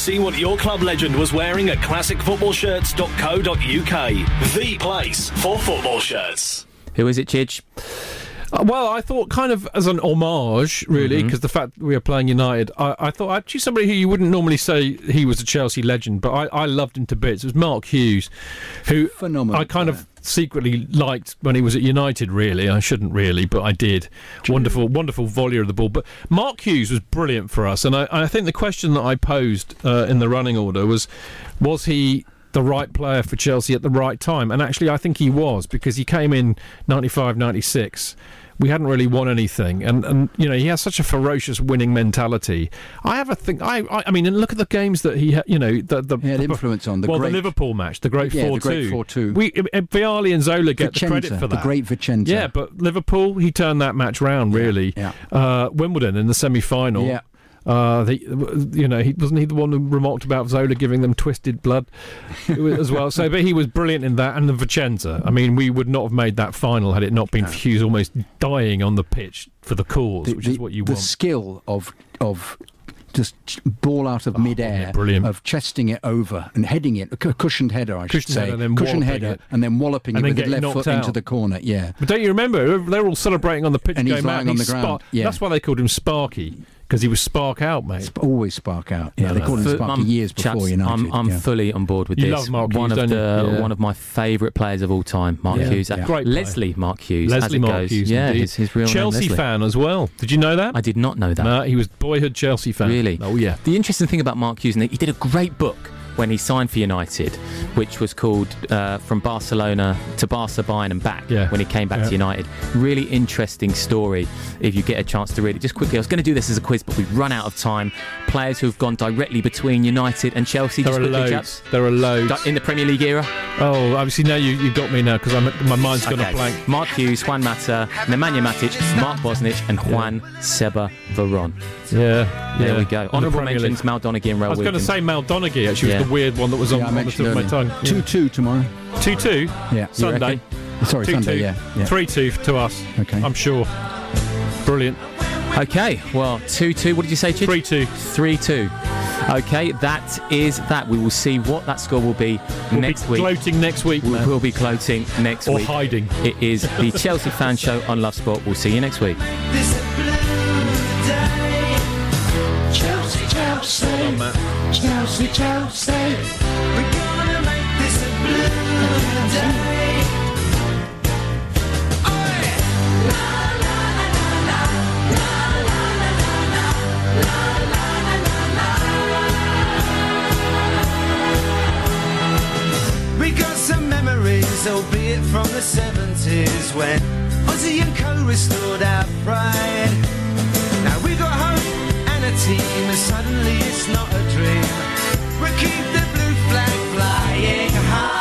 See what your club legend was wearing at classicfootballshirts.co.uk. The place for football shirts. Who is it, Chidge? Uh, well, I thought kind of as an homage, really, because the fact that we are playing United, I, I thought actually somebody who you wouldn't normally say he was a Chelsea legend, but I, I loved him to bits. It was Mark Hughes, who Phenomenal I kind of secretly liked when he was at United. Really, I shouldn't really, but I did. Wonderful, wonderful volley of the ball. But Mark Hughes was brilliant for us, and I, I think the question that I posed uh, in the running order was, was he? the right player for Chelsea at the right time. And actually, I think he was because he came in 95 96. We hadn't really won anything, and, and you know he has such a ferocious winning mentality. I have a thing. I I, I mean, and look at the games that he, ha- you know, the the He had influence on the well, great- the Liverpool match, the great Yeah, the four great two, 4-2. We Vialli and Zola get the credit Vicenza, for the great Vicenza. Yeah, but Liverpool, he turned that match round really. yeah. Uh, Wimbledon in the semi final. Yeah. Uh, the, you know, he wasn't he the one who remarked about Zola giving them twisted blood as well. So, but he was brilliant in that, and the Vicenza. I mean, we would not have made that final had it not been for Hughes almost dying on the pitch for the cause, The- which the- is what you the want. The skill of of just ball out of midair, Oh, brilliant. of chesting it over and heading it, a cushioned header, I should say, header cushioned header, it. and then walloping And it then with the left foot knocked into the corner. Yeah, But don't you remember? They're all celebrating on the pitch And he's going lying out, on the ground, spark- yeah. That's why they called him Sparky because he was spark out, mate. Sp- always spark out. Yeah, No, they no. called him For- Sparky I'm- years chaps, before United. I'm, I'm yeah. fully on board with You this. love Mark one Hughes, of the? Yeah. one of my favourite players of all time, Mark Yeah, Hughes. yeah. Great player. Leslie Mark Hughes. Leslie as Mark goes. Hughes, Yeah, indeed. his, his real Chelsea name. Fan as well. Did you know that? I did not know that. No, he was boyhood Chelsea fan. Really? Oh yeah. The interesting thing about Mark Hughes, and he did a great book when he signed for United, which was called uh, From Barcelona to Barca, Bayern and back. Yeah. When he came back Yeah. to United, really interesting story. If you get a chance to read it, just quickly, I was going to do this as a quiz, but we've run out of time. Players who have gone directly between United and Chelsea. There just are quickly, loads. chaps. There are loads. In the Premier League era, Oh, obviously now you you got me now because my mind's gone Okay. blank. Mark Hughes, Juan Mata, Nemanja Matic, Mark Bosnich, and Juan Seba Veron. Yeah, There we go. The Honourable mentions: League. Mal Donaghy and Raul I was going to say Mal Donaghy actually Yeah. Was the weird one that was on, Yeah, on the mentioned tip of my earlier. tongue. Two two tomorrow. Two two. Yeah. Sunday. Sorry, Two Sunday. two. Yeah. yeah. Three two to us. Okay. I'm sure. Brilliant. Okay, well, 2 2. What did you say, Chid? Three two. 3 2. Okay, that is that. We will see what that score will be We'll next be week. gloating next week. We man. will be gloating next or week. hiding. It is the Chelsea Fan Show on Love Sport. We'll see you next week. Chelsea, Chelsea, Well done, Matt. Chelsea, Chelsea. We're gonna make this a blue day. We got some memories, albeit from the 70s, when Ozzy and Co restored our pride. Now we got hope team, and suddenly it's not a dream. We keep the blue flag flying high.